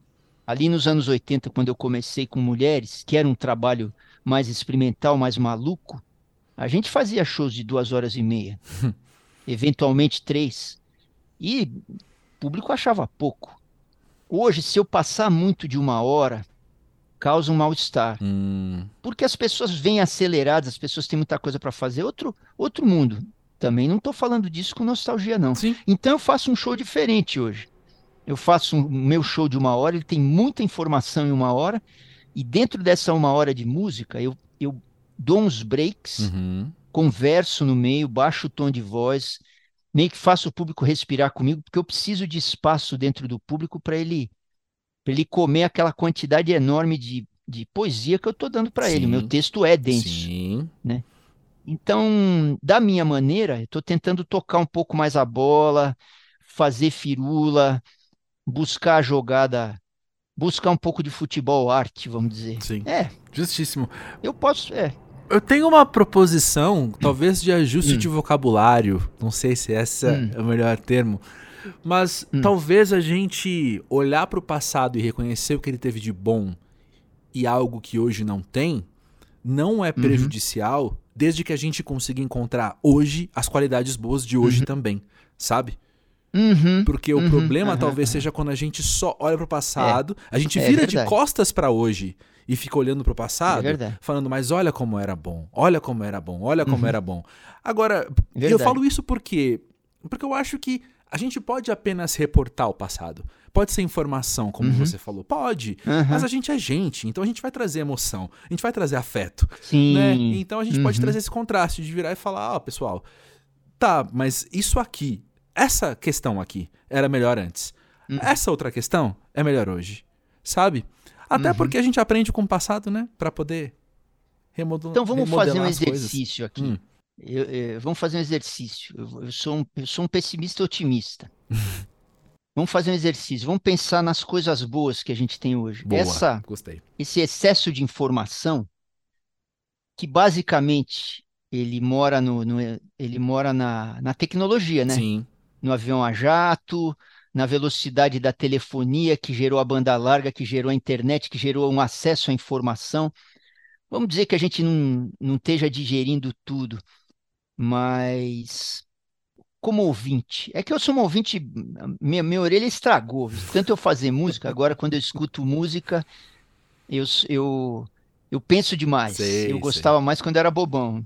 Ali nos anos 80, quando eu comecei com mulheres, que era um trabalho mais experimental, mais maluco, a gente fazia shows de duas horas e meia, eventualmente três, e o público achava pouco. Hoje, se eu passar muito de uma hora, causa um mal-estar. Hum. Porque as pessoas vêm aceleradas, as pessoas têm muita coisa para fazer. Outro, outro mundo. Também não estou falando disso com nostalgia, não. Sim. Então eu faço um show diferente hoje. Eu faço um meu show de uma hora, ele tem muita informação em uma hora, e dentro dessa uma hora de música, eu, eu dou uns breaks, uhum. converso no meio, baixo o tom de voz, meio que faço o público respirar comigo, porque eu preciso de espaço dentro do público para ele para ele comer aquela quantidade enorme de, de poesia que eu estou dando para ele. O meu texto é denso. Sim. Né? Então, da minha maneira, eu estou tentando tocar um pouco mais a bola, fazer firula, buscar a jogada, buscar um pouco de futebol arte, vamos dizer. Sim. É. Justíssimo. Eu posso, é. Eu tenho uma proposição, talvez de ajuste hum. de vocabulário, não sei se essa hum. é o melhor termo, mas hum. talvez a gente olhar para o passado e reconhecer o que ele teve de bom e algo que hoje não tem, não é uhum. prejudicial uhum. desde que a gente consiga encontrar hoje as qualidades boas de hoje uhum. também, sabe? Uhum, Porque o uhum, problema uhum, talvez seja quando a gente só olha para o passado, é, a gente é vira de costas para hoje e fica olhando para o passado, é falando, mas olha como era bom, olha como era bom, olha como era bom. Agora, eu falo isso porque porque eu acho que a gente pode apenas reportar o passado. Pode ser informação, como uhum. você falou. Pode. Uhum. Mas a gente é gente, então a gente vai trazer emoção. A gente vai trazer afeto. Sim. Né? Então a gente uhum. pode trazer esse contraste de virar e falar: Ó, oh, pessoal, tá, mas isso aqui, essa questão aqui, era melhor antes. Uhum. Essa outra questão é melhor hoje. Sabe? Até uhum. porque a gente aprende com o passado, né? Para poder remodelar. Então vamos fazer um exercício aqui. Hum. Eu, eu, vamos fazer um exercício. Eu, eu, sou um, eu sou um pessimista otimista. vamos fazer um exercício. Vamos pensar nas coisas boas que a gente tem hoje. Boa, Essa, gostei. Esse excesso de informação, que basicamente ele mora no, no ele mora na, na tecnologia, né? Sim. No avião a jato, na velocidade da telefonia que gerou a banda larga, que gerou a internet, que gerou um acesso à informação. Vamos dizer que a gente não, não esteja digerindo tudo, mas como ouvinte, é que eu sou um ouvinte, minha, minha orelha estragou. Tanto eu fazer música, agora quando eu escuto música, eu, eu, eu penso demais. Sei, eu gostava sei. mais quando era bobão.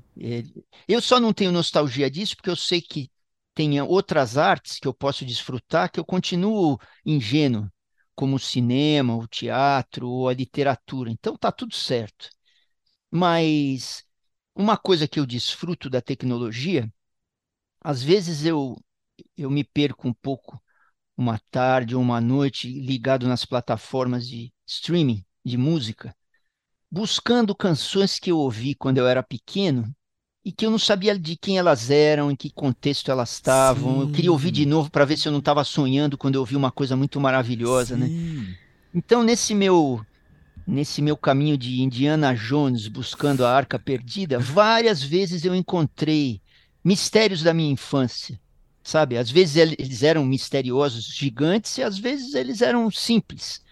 Eu só não tenho nostalgia disso porque eu sei que tem outras artes que eu posso desfrutar que eu continuo ingênuo, como o cinema, o teatro ou a literatura. Então tá tudo certo. Mas uma coisa que eu desfruto da tecnologia, às vezes eu eu me perco um pouco uma tarde ou uma noite ligado nas plataformas de streaming de música buscando canções que eu ouvi quando eu era pequeno e que eu não sabia de quem elas eram, em que contexto elas estavam. Sim. Eu queria ouvir de novo para ver se eu não estava sonhando quando eu ouvi uma coisa muito maravilhosa, né? Sim. né? Então, nesse meu nesse meu caminho de Indiana Jones buscando a arca perdida, várias vezes eu encontrei mistérios da minha infância. Sabe? Às vezes eles eram misteriosos, gigantes, e às vezes eles eram simples.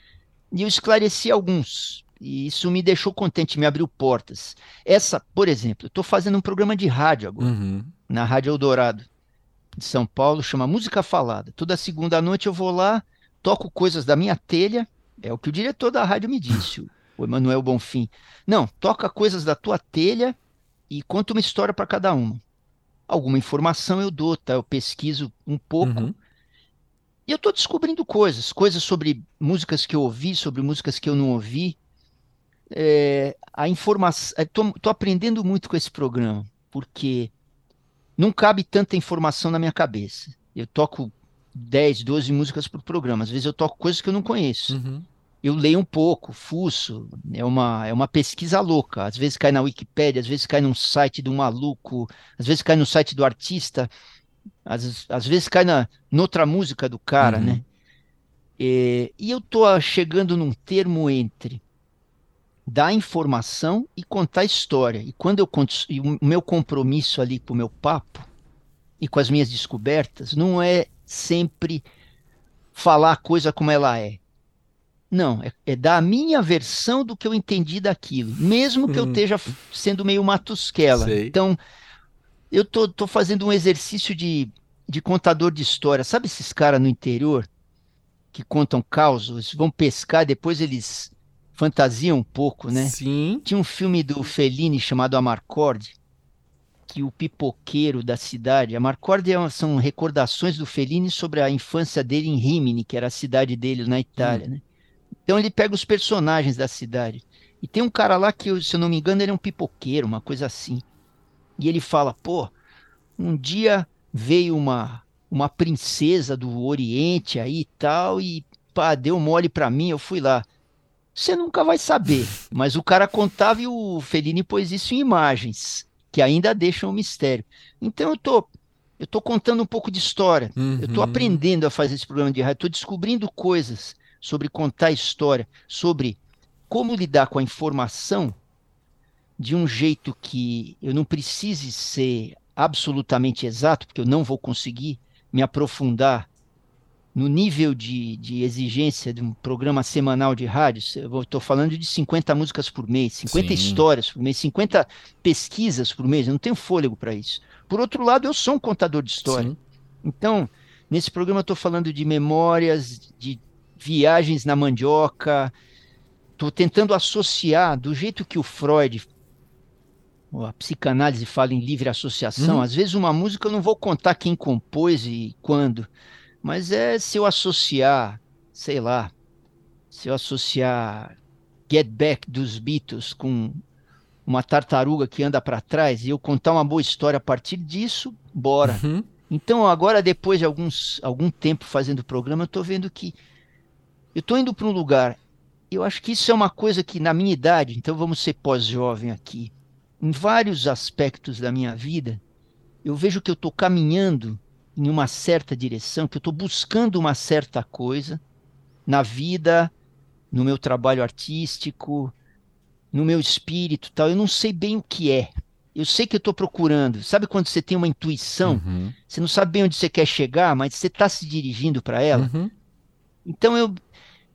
E eu esclareci alguns. E isso me deixou contente, me abriu portas. Essa, por exemplo, eu estou fazendo um programa de rádio agora, uhum. na Rádio Eldorado, de São Paulo, chama Música Falada. Toda segunda noite eu vou lá, toco coisas da minha telha, é o que o diretor da rádio me disse, o Emanuel Bonfim. Não, toca coisas da tua telha e conta uma história para cada uma. Alguma informação eu dou, tá? Eu pesquiso um pouco. Uhum. E eu estou descobrindo coisas, coisas sobre músicas que eu ouvi, sobre músicas que eu não ouvi é, a informação. Estou é, aprendendo muito com esse programa, porque não cabe tanta informação na minha cabeça. Eu toco 10, 12 músicas por programa. Às vezes eu toco coisas que eu não conheço. Uhum. Eu leio um pouco, fuço. É uma, é uma pesquisa louca. Às vezes cai na Wikipédia, às vezes cai num site um maluco, às vezes cai no site do artista, às, às vezes cai na noutra música do cara, uhum. né? É, e eu tô chegando num termo entre dar informação e contar história. E quando eu conto, e o meu compromisso ali com o meu papo e com as minhas descobertas não é sempre falar a coisa como ela é. Não, é, é dar a minha versão do que eu entendi daquilo, mesmo que eu uhum. esteja sendo meio matusquela. Sei. Então, eu tô, tô fazendo um exercício de, de contador de história. Sabe esses caras no interior que contam causos, vão pescar, depois eles fantasia um pouco, né? Sim. Tinha um filme do Fellini chamado Amarcord, que o pipoqueiro da cidade. Amarcord é são recordações do Fellini sobre a infância dele em Rimini, que era a cidade dele na Itália, hum. né? Então ele pega os personagens da cidade. E tem um cara lá que, se eu não me engano, ele é um pipoqueiro, uma coisa assim. E ele fala: pô, um dia veio uma, uma princesa do Oriente aí e tal, e pá, deu mole pra mim, eu fui lá você nunca vai saber. Mas o cara contava e o Fellini pôs isso em imagens, que ainda deixam um mistério. Então eu tô, eu tô contando um pouco de história. Uhum. Eu tô uhum. aprendendo a fazer esse programa de rádio, tô descobrindo coisas sobre contar história, sobre como lidar com a informação de um jeito que eu não precise ser absolutamente exato, porque eu não vou conseguir me aprofundar no nível de, de exigência de um programa semanal de rádio, eu estou falando de 50 músicas por mês, 50 Sim. histórias por mês, 50 pesquisas por mês, eu não tenho fôlego para isso. Por outro lado, eu sou um contador de história. Sim. Então, nesse programa eu estou falando de memórias, de viagens na mandioca, estou tentando associar do jeito que o Freud a psicanálise fala em livre associação. Uhum. Às vezes uma música eu não vou contar quem compôs e quando, mas é se eu associar, sei lá, se eu associar Get Back dos Beatles com uma tartaruga que anda para trás e eu contar uma boa história a partir disso, bora. Uhum. Então agora depois de alguns algum tempo fazendo o programa, eu estou vendo que eu estou indo para um lugar eu acho que isso é uma coisa que, na minha idade, então vamos ser pós-jovem aqui, em vários aspectos da minha vida, eu vejo que eu estou caminhando em uma certa direção, que eu estou buscando uma certa coisa na vida, no meu trabalho artístico, no meu espírito, tal. Eu não sei bem o que é. Eu sei que eu estou procurando. Sabe quando você tem uma intuição? Uhum. Você não sabe bem onde você quer chegar, mas você está se dirigindo para ela. Uhum. Então eu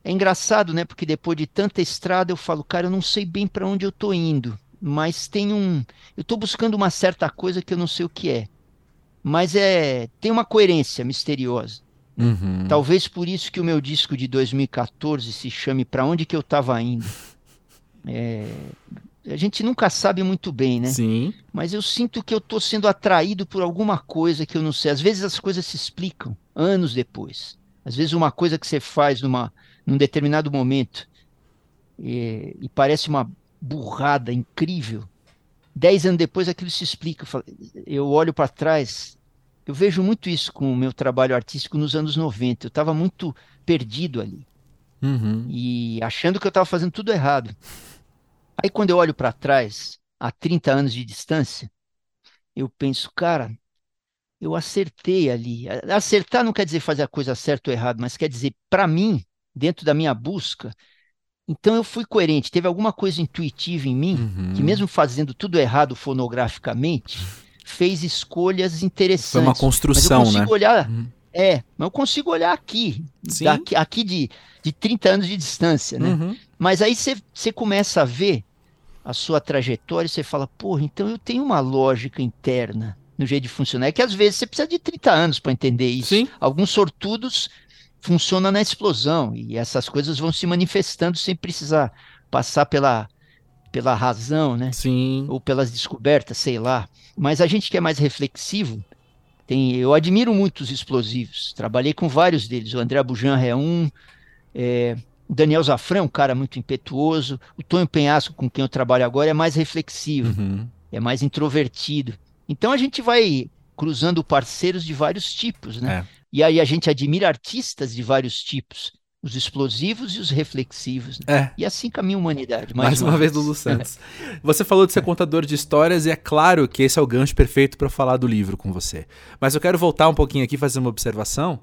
é engraçado, né? Porque depois de tanta estrada eu falo, cara, eu não sei bem para onde eu estou indo, mas tem um, eu estou buscando uma certa coisa que eu não sei o que é, mas é tem uma coerência misteriosa. Uhum. Talvez por isso que o meu disco de 2014 se chame Para onde que eu estava indo. É, a gente nunca sabe muito bem, né? Sim. Mas eu sinto que eu estou sendo atraído por alguma coisa que eu não sei. Às vezes as coisas se explicam anos depois. Às vezes uma coisa que você faz numa, num determinado momento e, e parece uma burrada incrível. Dez anos depois aquilo se explica. Eu olho para trás, eu vejo muito isso com o meu trabalho artístico nos anos 90. Eu estava muito perdido ali. Uhum. E achando que eu estava fazendo tudo errado. Aí quando eu olho para trás, a 30 anos de distância, eu penso, cara, eu acertei ali. Acertar não quer dizer fazer a coisa certa ou errada, mas quer dizer, para mim, dentro da minha busca, então eu fui coerente. Teve alguma coisa intuitiva em mim uhum. que, mesmo fazendo tudo errado fonograficamente, fez escolhas interessantes. Foi uma construção, mas eu consigo né? Olhar, uhum. É, mas eu consigo olhar aqui, daqui, aqui de, de 30 anos de distância, né? Uhum. Mas aí você começa a ver a sua trajetória e você fala, porra, então eu tenho uma lógica interna no jeito de funcionar. É que às vezes você precisa de 30 anos para entender isso. Sim. Alguns sortudos funcionam na explosão e essas coisas vão se manifestando sem precisar passar pela, pela razão, né? Sim. Ou pelas descobertas, sei lá. Mas a gente que é mais reflexivo, tem, eu admiro muito os explosivos. Trabalhei com vários deles. O André Bujan é um. É, o Daniel Zafran é um cara muito impetuoso. O Tonho Penhasco, com quem eu trabalho agora, é mais reflexivo, uhum. é mais introvertido. Então a gente vai cruzando parceiros de vários tipos, né? É. E aí a gente admira artistas de vários tipos, os explosivos e os reflexivos. Né? É. E assim caminha a humanidade. Mais, mais uma, uma vez, Lulu Santos. É. Você falou de ser contador de histórias e é claro que esse é o gancho perfeito para falar do livro com você. Mas eu quero voltar um pouquinho aqui e fazer uma observação.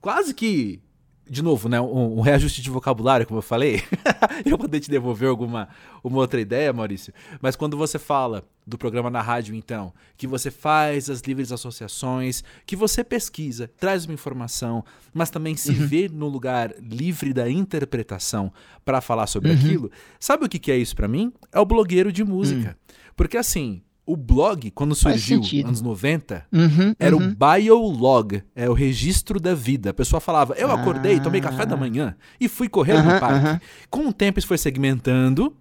Quase que de novo, né, um, um, reajuste de vocabulário, como eu falei, eu poder te devolver alguma uma outra ideia, Maurício. Mas quando você fala do programa na rádio, então, que você faz as livres associações, que você pesquisa, traz uma informação, mas também se uhum. vê no lugar livre da interpretação para falar sobre uhum. aquilo, sabe o que, que é isso para mim? É o blogueiro de música. Uhum. Porque assim, o blog, quando surgiu, anos 90, uhum, era uhum. o biolog, é o registro da vida. A pessoa falava, eu acordei, tomei café da ah. manhã e fui correr uhum, no parque. Com o tempo isso foi segmentando,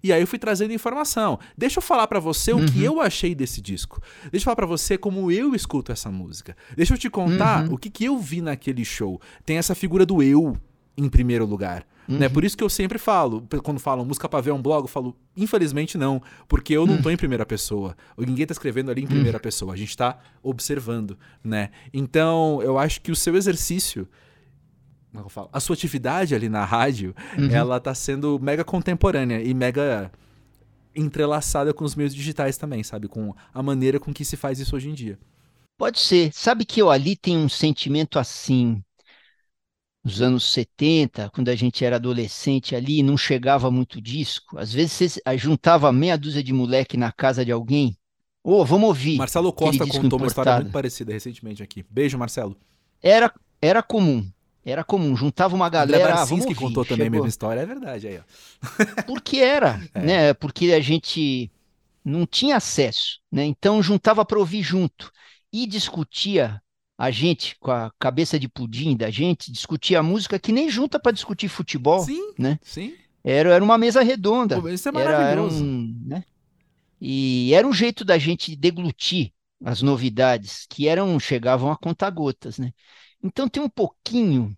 e aí eu fui trazendo informação. Deixa eu falar para você o que uhum. eu achei desse disco. Deixa eu falar para você como eu escuto essa música. Deixa eu te contar uhum. o que, que eu vi naquele show. Tem essa figura do eu em primeiro lugar. Né? Uhum. Né? Por isso que eu sempre falo, quando falam música pra ver um blog, eu falo, infelizmente não, porque eu não uhum. tô em primeira pessoa. Ninguém tá escrevendo ali em primeira uhum. pessoa, a gente tá observando, né? Então, eu acho que o seu exercício como é eu falo? A sua atividade ali na rádio, uhum. ela tá sendo mega contemporânea e mega entrelaçada com os meios digitais também, sabe? Com a maneira com que se faz isso hoje em dia. Pode ser. Sabe que eu ali tenho um sentimento assim nos anos 70, quando a gente era adolescente ali, não chegava muito disco. Às vezes você juntava meia dúzia de moleque na casa de alguém. Ô, oh, vamos ouvir. Marcelo Costa contou importado. uma história muito parecida recentemente aqui. Beijo, Marcelo. Era, era comum. Era comum, juntava uma galera. Ah, vamos que contou também a mesma história, é verdade aí, ó. Porque era, é. né? Porque a gente não tinha acesso, né? Então juntava para ouvir junto e discutia a gente, com a cabeça de pudim da gente, discutia música que nem junta para discutir futebol. Sim, né? sim. Era, era uma mesa redonda. Pô, isso é maravilhoso. Era, era um, né? E era um jeito da gente deglutir as novidades, que eram chegavam a contar gotas, né? Então tem um pouquinho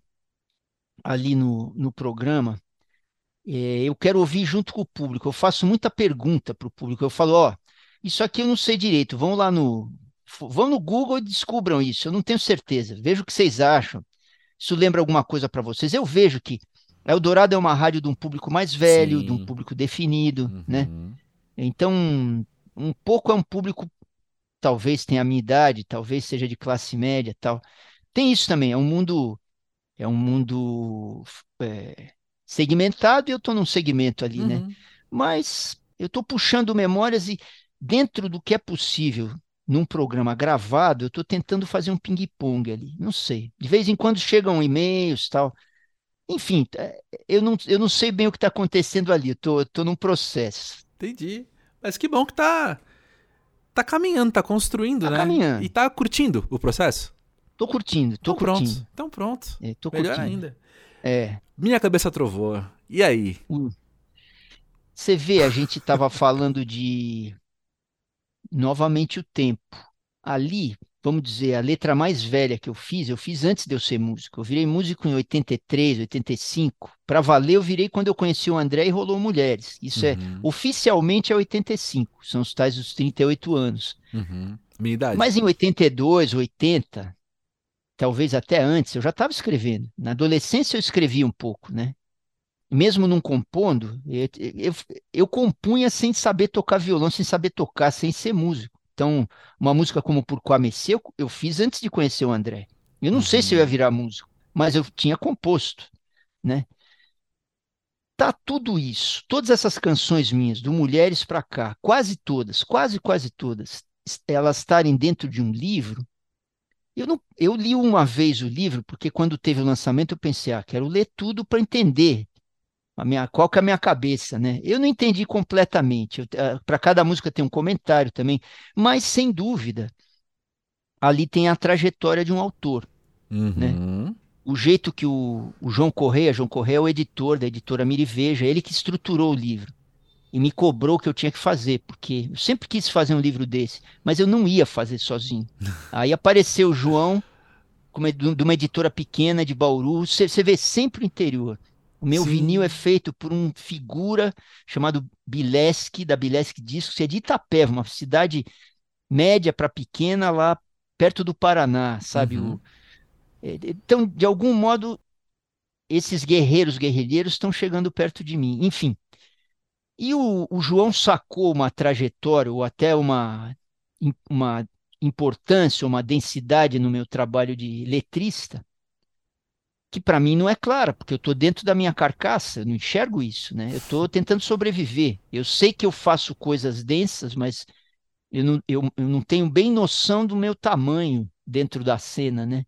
ali no, no programa. É, eu quero ouvir junto com o público. Eu faço muita pergunta para o público. Eu falo, ó, isso aqui eu não sei direito. Vão lá no, Vão no Google e descubram isso. Eu não tenho certeza. Veja o que vocês acham. Isso lembra alguma coisa para vocês? Eu vejo que Eldorado é uma rádio de um público mais velho, Sim. de um público definido, né? uhum. né? Então, um pouco é um público, talvez tenha a minha idade, talvez seja de classe média, tal. Tem isso também, é um mundo, é um mundo é, segmentado e eu estou num segmento ali, né? uhum. né? Mas eu estou puxando memórias e dentro do que é possível num programa gravado, eu estou tentando fazer um ping-pong ali. Não sei. De vez em quando chegam e-mails tal. Enfim, é, eu não, eu não sei bem o que está acontecendo ali. Eu tô, tô num processo. Entendi. Mas que bom que tá tá caminhando, tá construindo, tá né? Caminhando. E tá curtindo o processo? Tô curtindo, tô então curtindo. Pronto. Então pronto. É, tô Melhor curtindo. ainda. É. Minha cabeça trovou. E aí? Você vê, a gente tava falando de novamente o tempo. Ali, vamos dizer, a letra mais velha que eu fiz, eu fiz antes de eu ser músico. Eu virei músico em 83, 85. Para valer, eu virei quando eu conheci o André e rolou Mulheres. Isso é, uhum. é, oficialmente é 85, são os tais dos 38 anos. Uhum. Minha idade. Mas em 82, 80, talvez até antes, eu já estava escrevendo. Na adolescência eu escrevi um pouco, né? Mesmo não compondo, eu, eu, eu compunha sem saber tocar violão, sem saber tocar, sem ser músico. Então, uma música como Por Messê, eu, eu fiz antes de conhecer o André. Eu não uhum. sei se eu ia uhum. virar músico, mas eu tinha composto, né? Tá tudo isso, todas essas canções minhas, do Mulheres para cá, quase todas, quase quase todas, elas estarem dentro de um livro. Eu não, eu li uma vez o livro porque quando teve o lançamento eu pensei, ah, quero ler tudo para entender a minha, qual que é a minha cabeça, né? Eu não entendi completamente. Eh, Para cada música tem um comentário também, mas sem dúvida, ali tem a trajetória de um autor, né? uhum. né? O jeito que o, o, João Correia, João Correia é o editor da editora Miriveja, ele que estruturou o livro e me cobrou que eu tinha que fazer, porque eu sempre quis fazer um livro desse, mas eu não ia fazer sozinho. Aí apareceu o João, como de uma editora pequena de Bauru, você vê sempre o interior. O meu Sim. vinil é feito por um figura chamado Bileski, da Bileski Discos, é de Itapeva, uma cidade média para pequena lá perto do Paraná, sabe? Uhum. O, é, então, de algum modo, esses guerreiros, guerrilheiros estão chegando perto de mim. Enfim. E o, o João sacou uma trajetória ou até uma, uma importância, uma densidade no meu trabalho de letrista que para mim não é clara, porque eu estou dentro da minha carcaça, eu não enxergo isso, né? Eu estou tentando sobreviver. Eu sei que eu faço coisas densas, mas eu não, eu, eu não tenho bem noção do meu tamanho dentro da cena, né?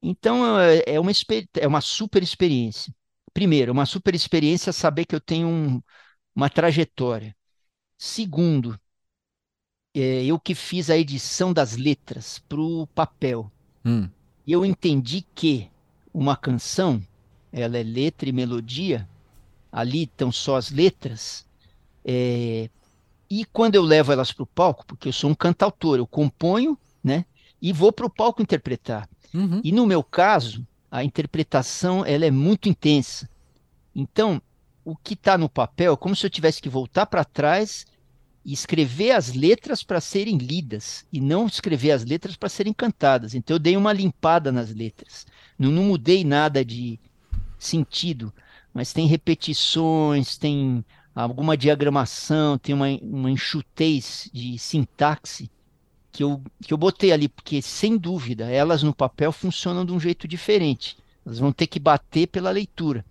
Então é, é uma, é uma super experiência. Primeiro, é uma super experiência saber que eu tenho um, uma trajetória. Segundo, é, eu que fiz a edição das letras para o papel. Hum. Eu entendi que uma canção, ela é letra e melodia, ali estão só as letras, é, e quando eu levo elas para o palco, porque eu sou um cantautor, eu componho, né, e vou para o palco interpretar. Uhum. E no meu caso, a interpretação ela é muito intensa. Então, o que está no papel é como se eu tivesse que voltar para trás e escrever as letras para serem lidas e não escrever as letras para serem cantadas. Então eu dei uma limpada nas letras. Não, não mudei nada de sentido, mas tem repetições, tem alguma diagramação, tem uma, uma enxutez de sintaxe que eu, que eu botei ali, porque sem dúvida elas no papel funcionam de um jeito diferente. Elas vão ter que bater pela leitura.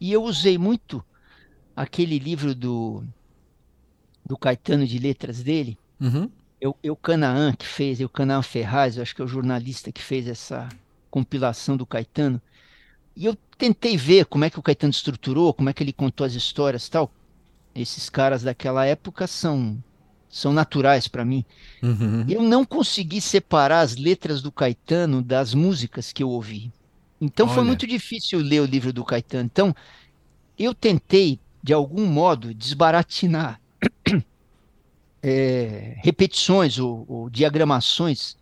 E eu usei muito aquele livro do do Caetano de letras dele, uhum. eu, eu Canaã que fez, eu Canaã Ferraz, eu acho que é o jornalista que fez essa compilação do Caetano, e eu tentei ver como é que o Caetano estruturou, como é que ele contou as histórias tal. Esses caras daquela época são são naturais para mim. Uhum. Eu não consegui separar as letras do Caetano das músicas que eu ouvi. Então Olha. foi muito difícil ler o livro do Caetano. Então eu tentei de algum modo desbaratinar é, repetições ou, ou, diagramações.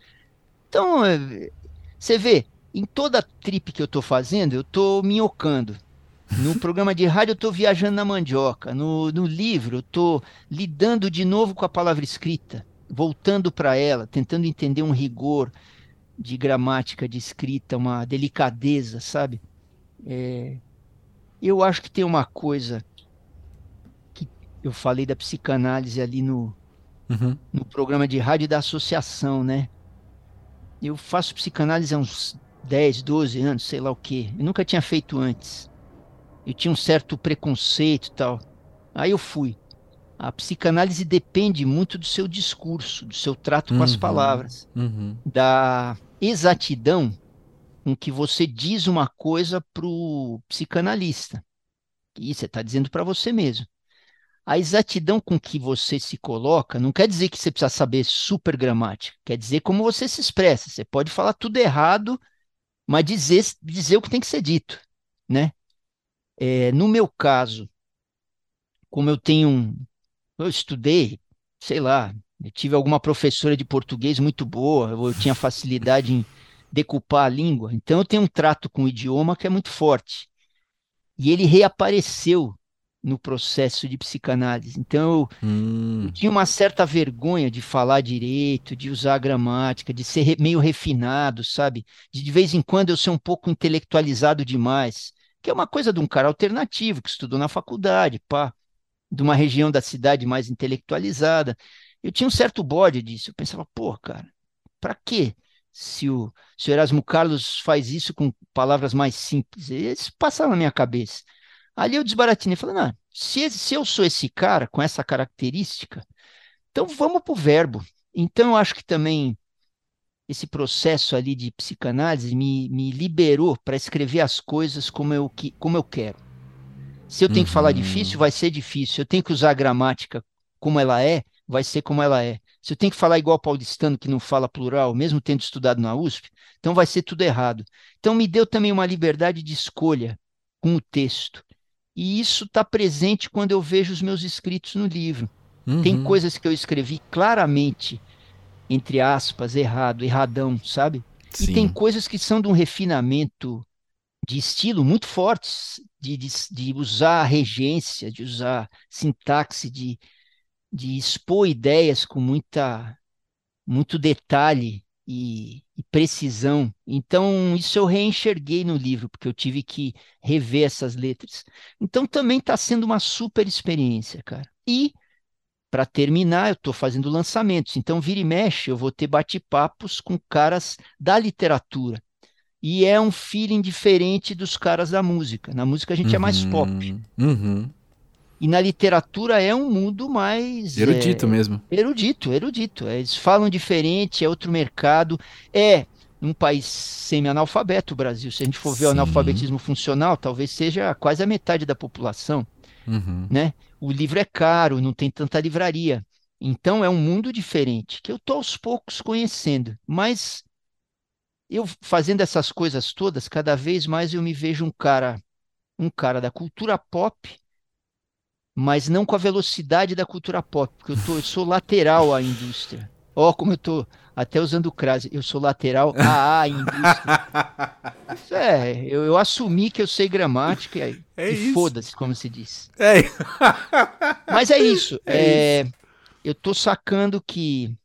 Então, é, você vê, em toda trip que eu estou fazendo, eu estou minhocando. No programa de rádio, eu estou viajando na mandioca. No, no livro, eu estou lidando de novo com a palavra escrita, voltando para ela, tentando entender um rigor de gramática, de escrita, uma delicadeza, sabe? É, Eu acho que tem uma coisa eu falei da psicanálise ali no, uhum. no programa de rádio da associação, né? Eu faço psicanálise há uns 10, 12 anos, sei lá o quê. Eu nunca tinha feito antes. Eu tinha um certo preconceito e tal. Aí eu fui. A psicanálise depende muito do seu discurso, do seu trato uhum, com as uhum. palavras, uhum. da exatidão com que você diz uma coisa para o psicanalista. E você está dizendo para você mesmo. A exatidão com que você se coloca não quer dizer que você precisa saber super gramática, quer dizer como você se expressa. Você pode falar tudo errado, mas dizer, dizer o que tem que ser dito, né? É, no meu caso, como eu tenho um, eu estudei, sei lá, eu tive alguma professora de português muito boa, eu tinha facilidade em decupar a língua, então eu tenho um trato com o idioma que é muito forte. E ele reapareceu no processo de psicanálise. Então eu, hum. eu tinha uma certa vergonha de falar direito, de usar a gramática, de ser re, meio refinado, sabe? De de vez em quando eu ser um pouco intelectualizado demais, que é uma coisa de um cara alternativo que estudou na faculdade, pá de uma região da cidade mais intelectualizada. Eu tinha um certo bode disso. Eu pensava, pô, cara, para quê? Se o, se o Erasmo Carlos faz isso com palavras mais simples, isso passava na minha cabeça. Ali eu desbaratinei, falei, não, se, se eu sou esse cara com essa característica, então vamos para o verbo. Então eu acho que também esse processo ali de psicanálise me, me liberou para escrever as coisas como eu, como eu quero. Se eu tenho uhum. que falar uhum. difícil, vai ser difícil. Se eu tenho que usar a gramática como ela é, vai ser como ela é. Se eu tenho que falar igual paulistano que não fala plural, mesmo tendo estudado na USP, então vai ser tudo errado. Então me deu também uma liberdade de escolha com o texto. E isso está presente quando eu vejo os meus escritos no livro. Uhum. Tem coisas que eu escrevi claramente, entre aspas, errado, erradão, sabe? Sim. E tem coisas que são de um refinamento de estilo muito fortes, de, de, de usar regência, de usar sintaxe, de, de expor ideias com muita, muito detalhe e, e, precisão. Então, isso eu reenxerguei no livro, porque eu tive que rever essas letras. Então, também está sendo uma super experiência, cara. E, para terminar, eu estou fazendo lançamentos. Então, vira e mexe, eu vou ter bate-papos com caras da literatura e é um feeling diferente dos caras da música. Na música a gente uhum, é mais pop. Uhum. E na literatura é um mundo mais. Erudito é, mesmo. Erudito, erudito. É, eles falam diferente, é outro mercado. É um país semi-analfabeto, o Brasil. Se a gente for ver Sim. o analfabetismo funcional, talvez seja quase a metade da população. Uhum. Né? O livro é caro, não tem tanta livraria. Então é um mundo diferente, que eu estou aos poucos conhecendo. Mas eu fazendo essas coisas todas, cada vez mais eu me vejo um cara, um cara da cultura pop, mas não com a velocidade da cultura pop, porque eu, tô, eu sou lateral à indústria. Ó, oh, como eu tô até usando crase, eu sou lateral à indústria. Isso é, eu, eu, assumi que eu sei gramática e, é e foda-se, como se diz. É. Mas é isso. É, é isso. Eu tô sacando que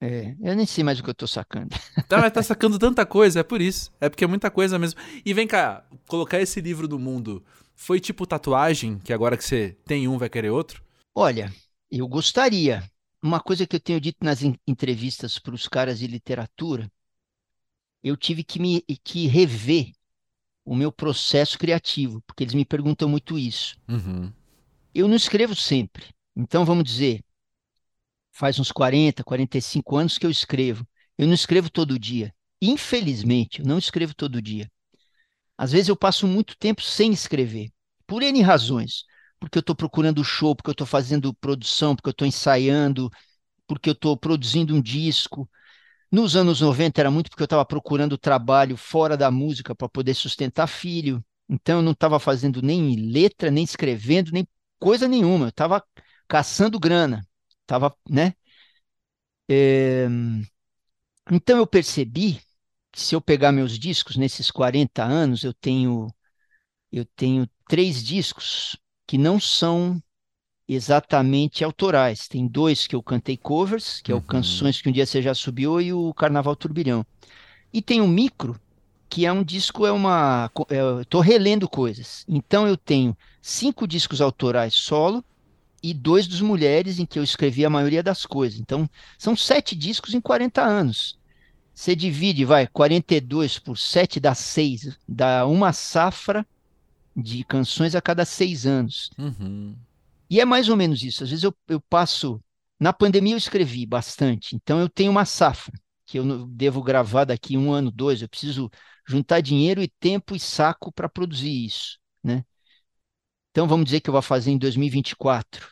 é, eu nem sei mais o que eu tô sacando. Tá, mas tá sacando tanta coisa, é por isso. É porque é muita coisa mesmo. E vem cá, colocar esse livro do mundo foi tipo tatuagem, que agora que você tem um vai querer outro? Olha, eu gostaria. Uma coisa que eu tenho dito nas entrevistas para os caras de literatura, eu tive que me que rever o meu processo criativo, porque eles me perguntam muito isso. Uhum. Eu não escrevo sempre. Então, vamos dizer, faz uns 40, 45 anos que eu escrevo. Eu não escrevo todo dia. Infelizmente, eu não escrevo todo dia. Às vezes eu passo muito tempo sem escrever, por N razões. Porque eu estou procurando show, porque eu estou fazendo produção, porque eu estou ensaiando, porque eu estou produzindo um disco. Nos anos 90 era muito porque eu estava procurando trabalho fora da música para poder sustentar filho. Então eu não estava fazendo nem letra, nem escrevendo, nem coisa nenhuma. Eu estava caçando grana tava, né? É... Então eu percebi se eu pegar meus discos nesses 40 anos, eu tenho eu tenho três discos que não são exatamente autorais. Tem dois que eu cantei covers, que é o uhum. Canções que um dia você já subiu e o Carnaval Turbilhão. E tem um micro que é um disco, é uma. é, tô relendo coisas. Então eu tenho cinco discos autorais solo e dois dos mulheres, em que eu escrevi a maioria das coisas. Então, são sete discos em 40 anos. Você divide, vai, 42 por 7 dá 6, dá uma safra de canções a cada seis anos. Uhum. E é mais ou menos isso. Às vezes eu, eu passo. Na pandemia eu escrevi bastante, então eu tenho uma safra que eu devo gravar daqui um ano, dois. Eu preciso juntar dinheiro e tempo e saco para produzir isso, né? Então vamos dizer que eu vou fazer em 2024.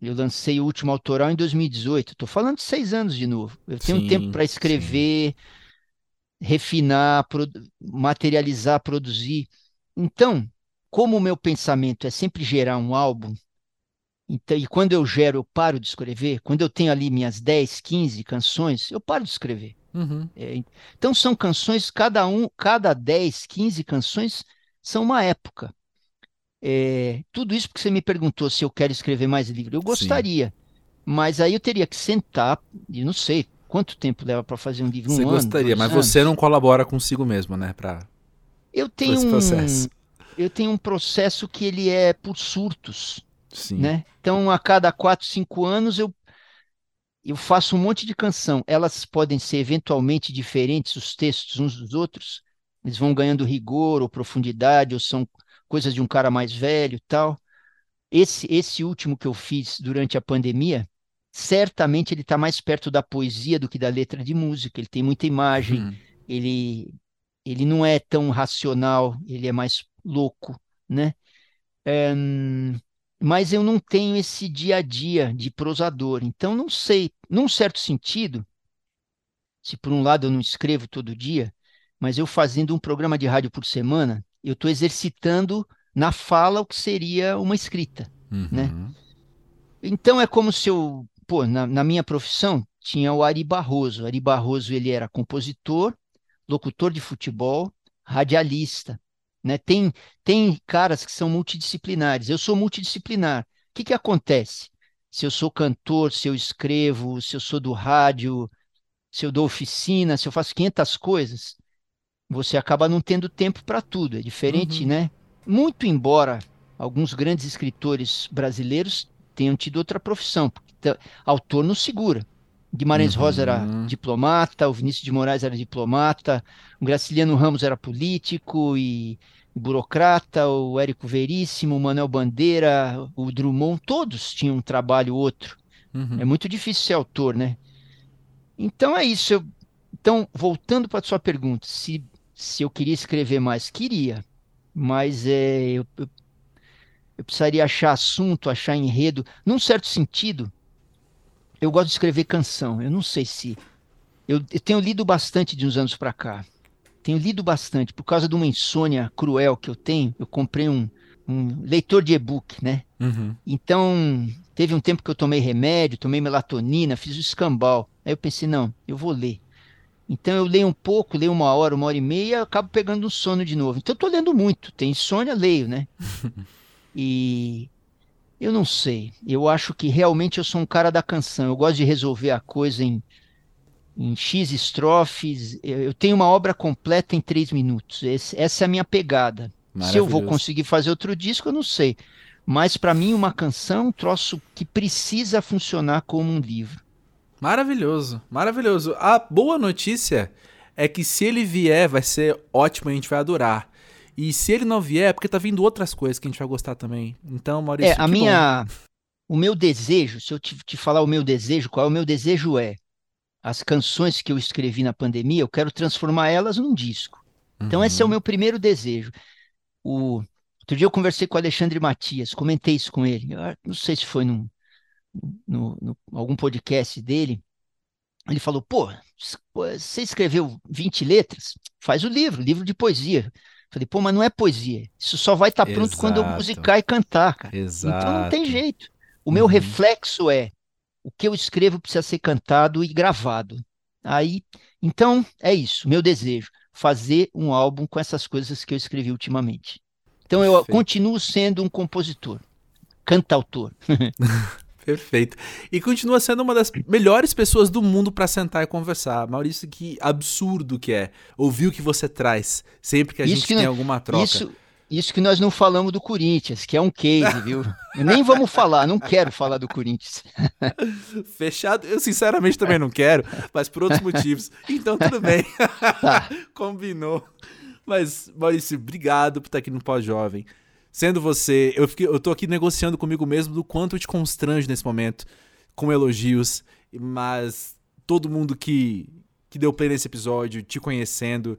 Eu lancei o último autoral em 2018. Estou falando de seis anos de novo. Eu tenho um tempo Sim, para escrever, refinar, produ- materializar, produzir. Então, como o meu pensamento é sempre gerar um álbum, então, e quando eu gero, eu paro de escrever. Quando eu tenho ali minhas 10, 15 canções, eu paro de escrever. Uhum. É, então são canções, cada um, cada 10, 15 canções são uma época. É, tudo isso porque você me perguntou se eu quero escrever mais livro. Eu Sim. gostaria, mas aí eu teria que sentar, e não sei quanto tempo leva para fazer um livro, um Você ano, gostaria, mas anos. você não colabora consigo mesmo, né? Pra, Eu tenho esse um, processo. eu tenho um processo que ele é por surtos, Sim. né? Então a cada 4, 5 anos eu eu faço um monte de canção. Elas podem ser eventualmente diferentes, os textos uns dos outros. Eles vão ganhando rigor ou profundidade, ou são coisas de um cara mais velho e tal. Esse, esse último que eu fiz durante a pandemia, certamente ele está mais perto da poesia do que da letra de música. Ele tem muita imagem, Uhum. ele, ele não é tão racional, ele é mais louco, né? É, hum, mas eu não tenho esse dia a dia de prosador, então não sei, num certo sentido, se por um lado eu não escrevo todo dia, mas eu fazendo um programa de rádio por semana, eu estou exercitando na fala o que seria uma escrita, né? Uhum. Então é como se eu, pô, na, na minha profissão tinha o Ari Barroso. Ari Barroso ele era compositor, locutor de futebol, radialista, né? Tem tem caras que são multidisciplinares. Eu sou multidisciplinar. O que que acontece? Se eu sou cantor, se eu escrevo, se eu sou do rádio, se eu dou oficina, se eu faço 500 coisas, você acaba não tendo tempo para tudo. É diferente, Uhum. né? Muito embora alguns grandes escritores brasileiros tenham tido outra profissão, porque autor não segura. Guimarães Rosa era Uhum. diplomata, o Vinícius de Moraes era diplomata, o Graciliano Ramos era político e, e burocrata, o Érico Veríssimo, o Manuel Bandeira, o Drummond, todos tinham um trabalho outro. Uhum. É muito difícil ser autor, né? Então é isso. eu- então, voltando para a sua pergunta, se, se eu queria escrever mais, queria, mas é, eu, eu, eu precisaria achar assunto, achar enredo. Num certo sentido, eu gosto de escrever canção. Eu não sei se. Eu, eu tenho lido bastante de uns anos para cá. Tenho lido bastante. Por causa de uma insônia cruel que eu tenho, eu comprei um, um leitor de e-book, né? Uhum. Então, teve um tempo que eu tomei remédio, tomei melatonina, fiz o escambau. Aí eu pensei, não, eu vou ler. Então eu leio um pouco, leio uma hora, uma hora e meia, acabo pegando um sono de novo. Então eu tô lendo muito. Tem insônia, leio, né? E eu não sei. Eu acho que realmente eu sou um cara da canção. Eu gosto de resolver a coisa em, em X estrofes. Eu tenho uma obra completa em três minutos. Esse- essa é a minha pegada. Se eu vou conseguir fazer outro disco, eu não sei. Mas para mim, uma canção é um troço que precisa funcionar como um livro. Maravilhoso, maravilhoso. A boa notícia é que se ele vier, vai ser ótimo a gente vai adorar. E se ele não vier, é porque tá vindo outras coisas que a gente vai gostar também. Então, Maurício, É, a minha, o meu desejo, se eu te, te falar o meu desejo, qual é o meu desejo é as canções que eu escrevi na pandemia, eu quero transformar elas num disco. bom. Então esse é o Uhum. meu primeiro desejo. O outro dia eu conversei com o Alexandre Matias, comentei isso com ele. Eu não sei se foi num, no, no- algum podcast dele. Ele falou: pô, você escreveu 20 letras? Faz o livro, livro de poesia. Falei, pô, mas não é poesia. Isso só vai estar pronto quando eu musicar e cantar, cara. Exato. Então não tem jeito. O meu Uhum. reflexo é o que eu escrevo precisa ser cantado e gravado. Aí, então é isso, meu desejo, fazer um álbum com essas coisas que eu escrevi ultimamente. Então eu Perfeito. continuo sendo um compositor, cantautor. Perfeito. E continua sendo uma das melhores pessoas do mundo para sentar e conversar. Maurício, que absurdo que é ouvir o que você traz sempre que a isso gente que tem não, alguma troca. Isso, isso que nós não falamos do Corinthians, que é um case, viu? Nem vamos falar, não quero falar do Corinthians. Fechado, eu sinceramente também não quero, mas por outros motivos. Então tudo bem. Tá. Combinou. Mas, Maurício, obrigado por estar aqui no Pós-Jovem. Sendo você, eu, fiquei, eu tô aqui negociando comigo mesmo do quanto eu te constrange nesse momento, com elogios, mas todo mundo que, que deu play nesse episódio, te conhecendo,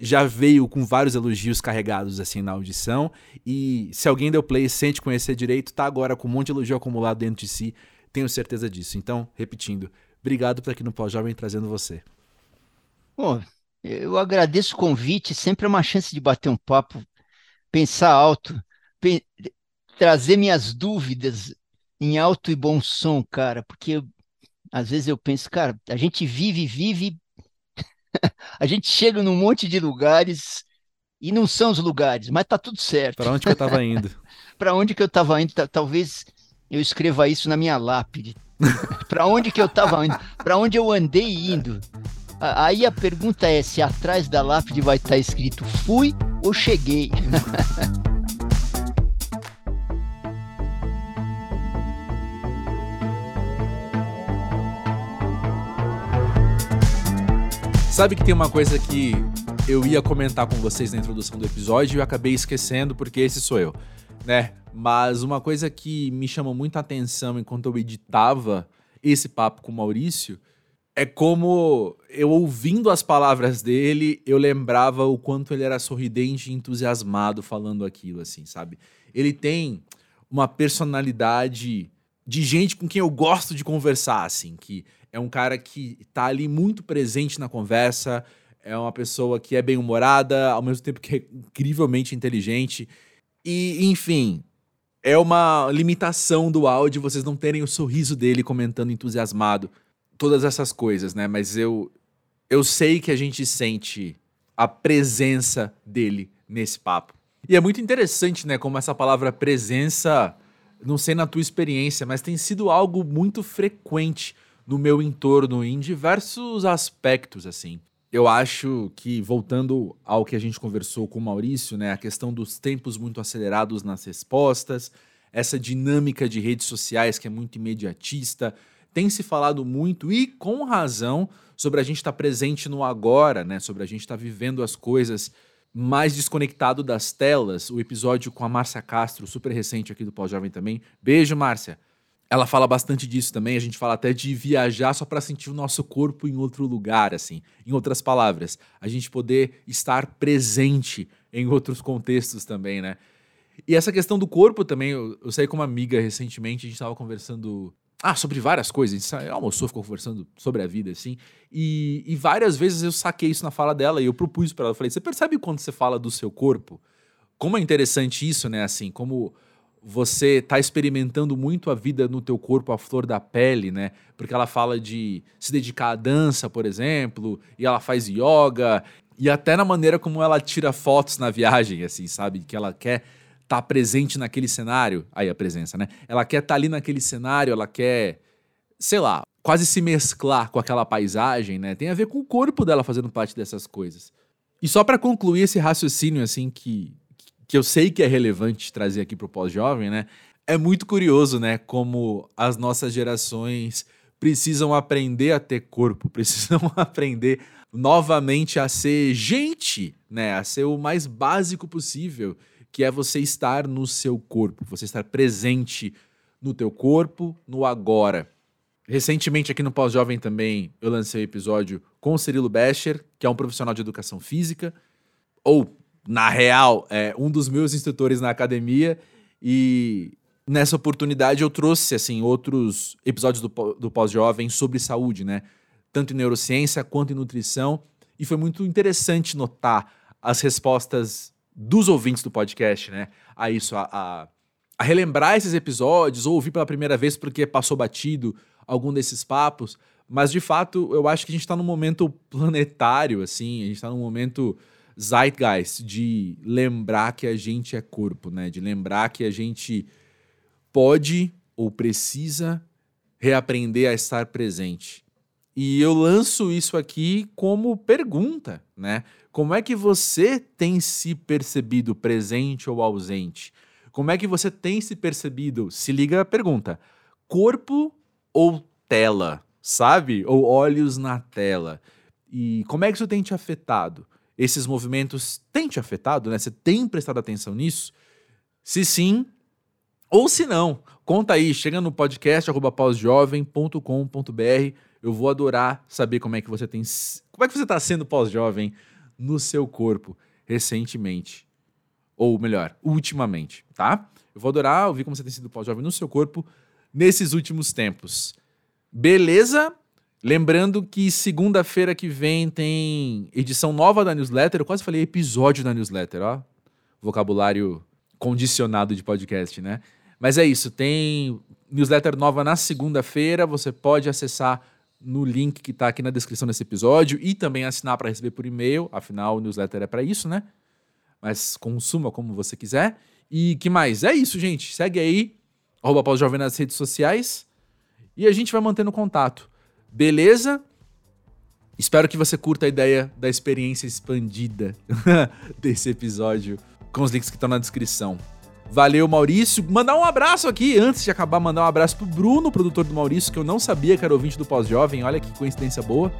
já veio com vários elogios carregados assim na audição. E se alguém deu play e sente conhecer direito, tá agora com um monte de elogio acumulado dentro de si. Tenho certeza disso. Então, repetindo, obrigado por aqui no Pós-Jovem trazendo você. Bom, eu agradeço o convite, sempre é uma chance de bater um papo, pensar alto, pe trazer minhas dúvidas em alto e bom som, cara, porque às vezes eu penso, cara, a gente vive, vive a gente chega num monte de lugares e não são os lugares, mas tá tudo certo. Para onde que eu estava indo? Para onde que eu estava indo? Talvez eu escreva isso na minha lápide. Para onde que eu estava indo? Para onde eu andei indo? Aí a pergunta é se atrás da lápide vai estar tá escrito fui ou cheguei. Sabe que tem uma coisa que eu ia comentar com vocês na introdução do episódio e eu acabei esquecendo porque esse sou eu, né? Mas uma coisa que me chamou muita atenção enquanto eu editava esse papo com o Maurício é como eu ouvindo as palavras dele, eu lembrava o quanto ele era sorridente e entusiasmado falando aquilo, assim, sabe? Ele tem uma personalidade de gente com quem eu gosto de conversar, assim, que é um cara que tá ali muito presente na conversa, é uma pessoa que é bem-humorada, ao mesmo tempo que é incrivelmente inteligente. E, enfim, é uma limitação do áudio vocês não terem o sorriso dele comentando entusiasmado. Todas essas coisas, né? Mas eu eu sei que a gente sente a presença dele nesse papo. E é muito interessante, né, como essa palavra presença, não sei na tua experiência, mas tem sido algo muito frequente no meu entorno em diversos aspectos, assim. Eu acho que, voltando ao que a gente conversou com o Maurício, né, a questão dos tempos muito acelerados nas respostas, essa dinâmica de redes sociais que é muito imediatista, tem se falado muito e com razão sobre a gente estar tá presente no agora, né, sobre a gente estar tá vivendo as coisas mais desconectado das telas. O episódio com a Márcia Castro, super recente aqui do Pós Jovem também. Beijo, Márcia ela fala bastante disso também. A gente fala até de viajar só para sentir o nosso corpo em outro lugar, assim. Em outras palavras, a gente poder estar presente em outros contextos também, né? E essa questão do corpo também, eu, eu saí com uma amiga recentemente, a gente estava conversando ah, sobre várias coisas. A gente almoçou, ficou conversando sobre a vida, assim. E, e várias vezes eu saquei isso na fala dela e eu propus para ela. Eu falei: você percebe quando você fala do seu corpo? Como é interessante isso, né? Assim, como você está experimentando muito a vida no teu corpo, a flor da pele, né? Porque ela fala de se dedicar à dança, por exemplo, e ela faz yoga, e até na maneira como ela tira fotos na viagem, assim, sabe? Que ela quer estar tá presente naquele cenário. Aí a presença, né? Ela quer estar tá ali naquele cenário, ela quer, sei lá, quase se mesclar com aquela paisagem, né? Tem a ver com o corpo dela fazendo parte dessas coisas. E só para concluir esse raciocínio, assim, que que eu sei que é relevante trazer aqui para o pós-jovem, né? É muito curioso, né? Como as nossas gerações precisam aprender a ter corpo, precisam aprender novamente a ser gente, né? A ser o mais básico possível, que é você estar no seu corpo, você estar presente no teu corpo, no agora. Recentemente aqui no Pós-Jovem também eu lancei um episódio com o Cirilo Becher, que é um profissional de educação física, ou na real, é um dos meus instrutores na academia e nessa oportunidade eu trouxe assim outros episódios do, do pós-jovem sobre saúde, né? Tanto em neurociência quanto em nutrição e foi muito interessante notar as respostas dos ouvintes do podcast, né? A isso, a, a, a relembrar esses episódios ou ouvir pela primeira vez porque passou batido algum desses papos, mas de fato eu acho que a gente está num momento planetário, assim, a gente está num momento zeitgeist de lembrar que a gente é corpo, né? De lembrar que a gente pode ou precisa reaprender a estar presente? E eu lanço isso aqui como pergunta, né? Como é que você tem se percebido presente ou ausente? Como é que você tem se percebido? Se liga a pergunta: corpo ou tela? Sabe? Ou olhos na tela? E como é que isso tem te afetado? Esses movimentos têm te afetado, né? Você tem prestado atenção nisso? Se sim, ou se não, conta aí, chega no podcast pausjovem.com.br. Eu vou adorar saber como é que você tem. Como é que você está sendo pós-jovem no seu corpo recentemente. Ou melhor, ultimamente, tá? Eu vou adorar ouvir como você tem sido pós-jovem no seu corpo nesses últimos tempos. Beleza? Lembrando que segunda-feira que vem tem edição nova da newsletter. Eu quase falei episódio da newsletter, ó. Vocabulário condicionado de podcast, né? Mas é isso, tem newsletter nova na segunda-feira. Você pode acessar no link que está aqui na descrição desse episódio e também assinar para receber por e-mail. Afinal, o newsletter é para isso, né? Mas consuma como você quiser. E que mais? É isso, gente. Segue aí, arroba Jovem nas redes sociais. E a gente vai mantendo contato. Beleza? Espero que você curta a ideia da experiência expandida desse episódio com os links que estão na descrição. Valeu, Maurício. Mandar um abraço aqui, antes de acabar, mandar um abraço pro Bruno, produtor do Maurício, que eu não sabia que era ouvinte do Pós-Jovem. Olha que coincidência boa.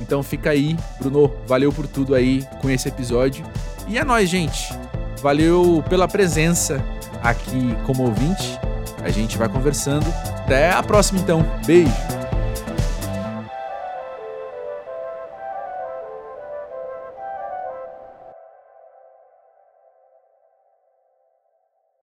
Então fica aí, Bruno. Valeu por tudo aí com esse episódio. E é nóis, gente. Valeu pela presença aqui como ouvinte. A gente vai conversando. Até a próxima, então. Beijo.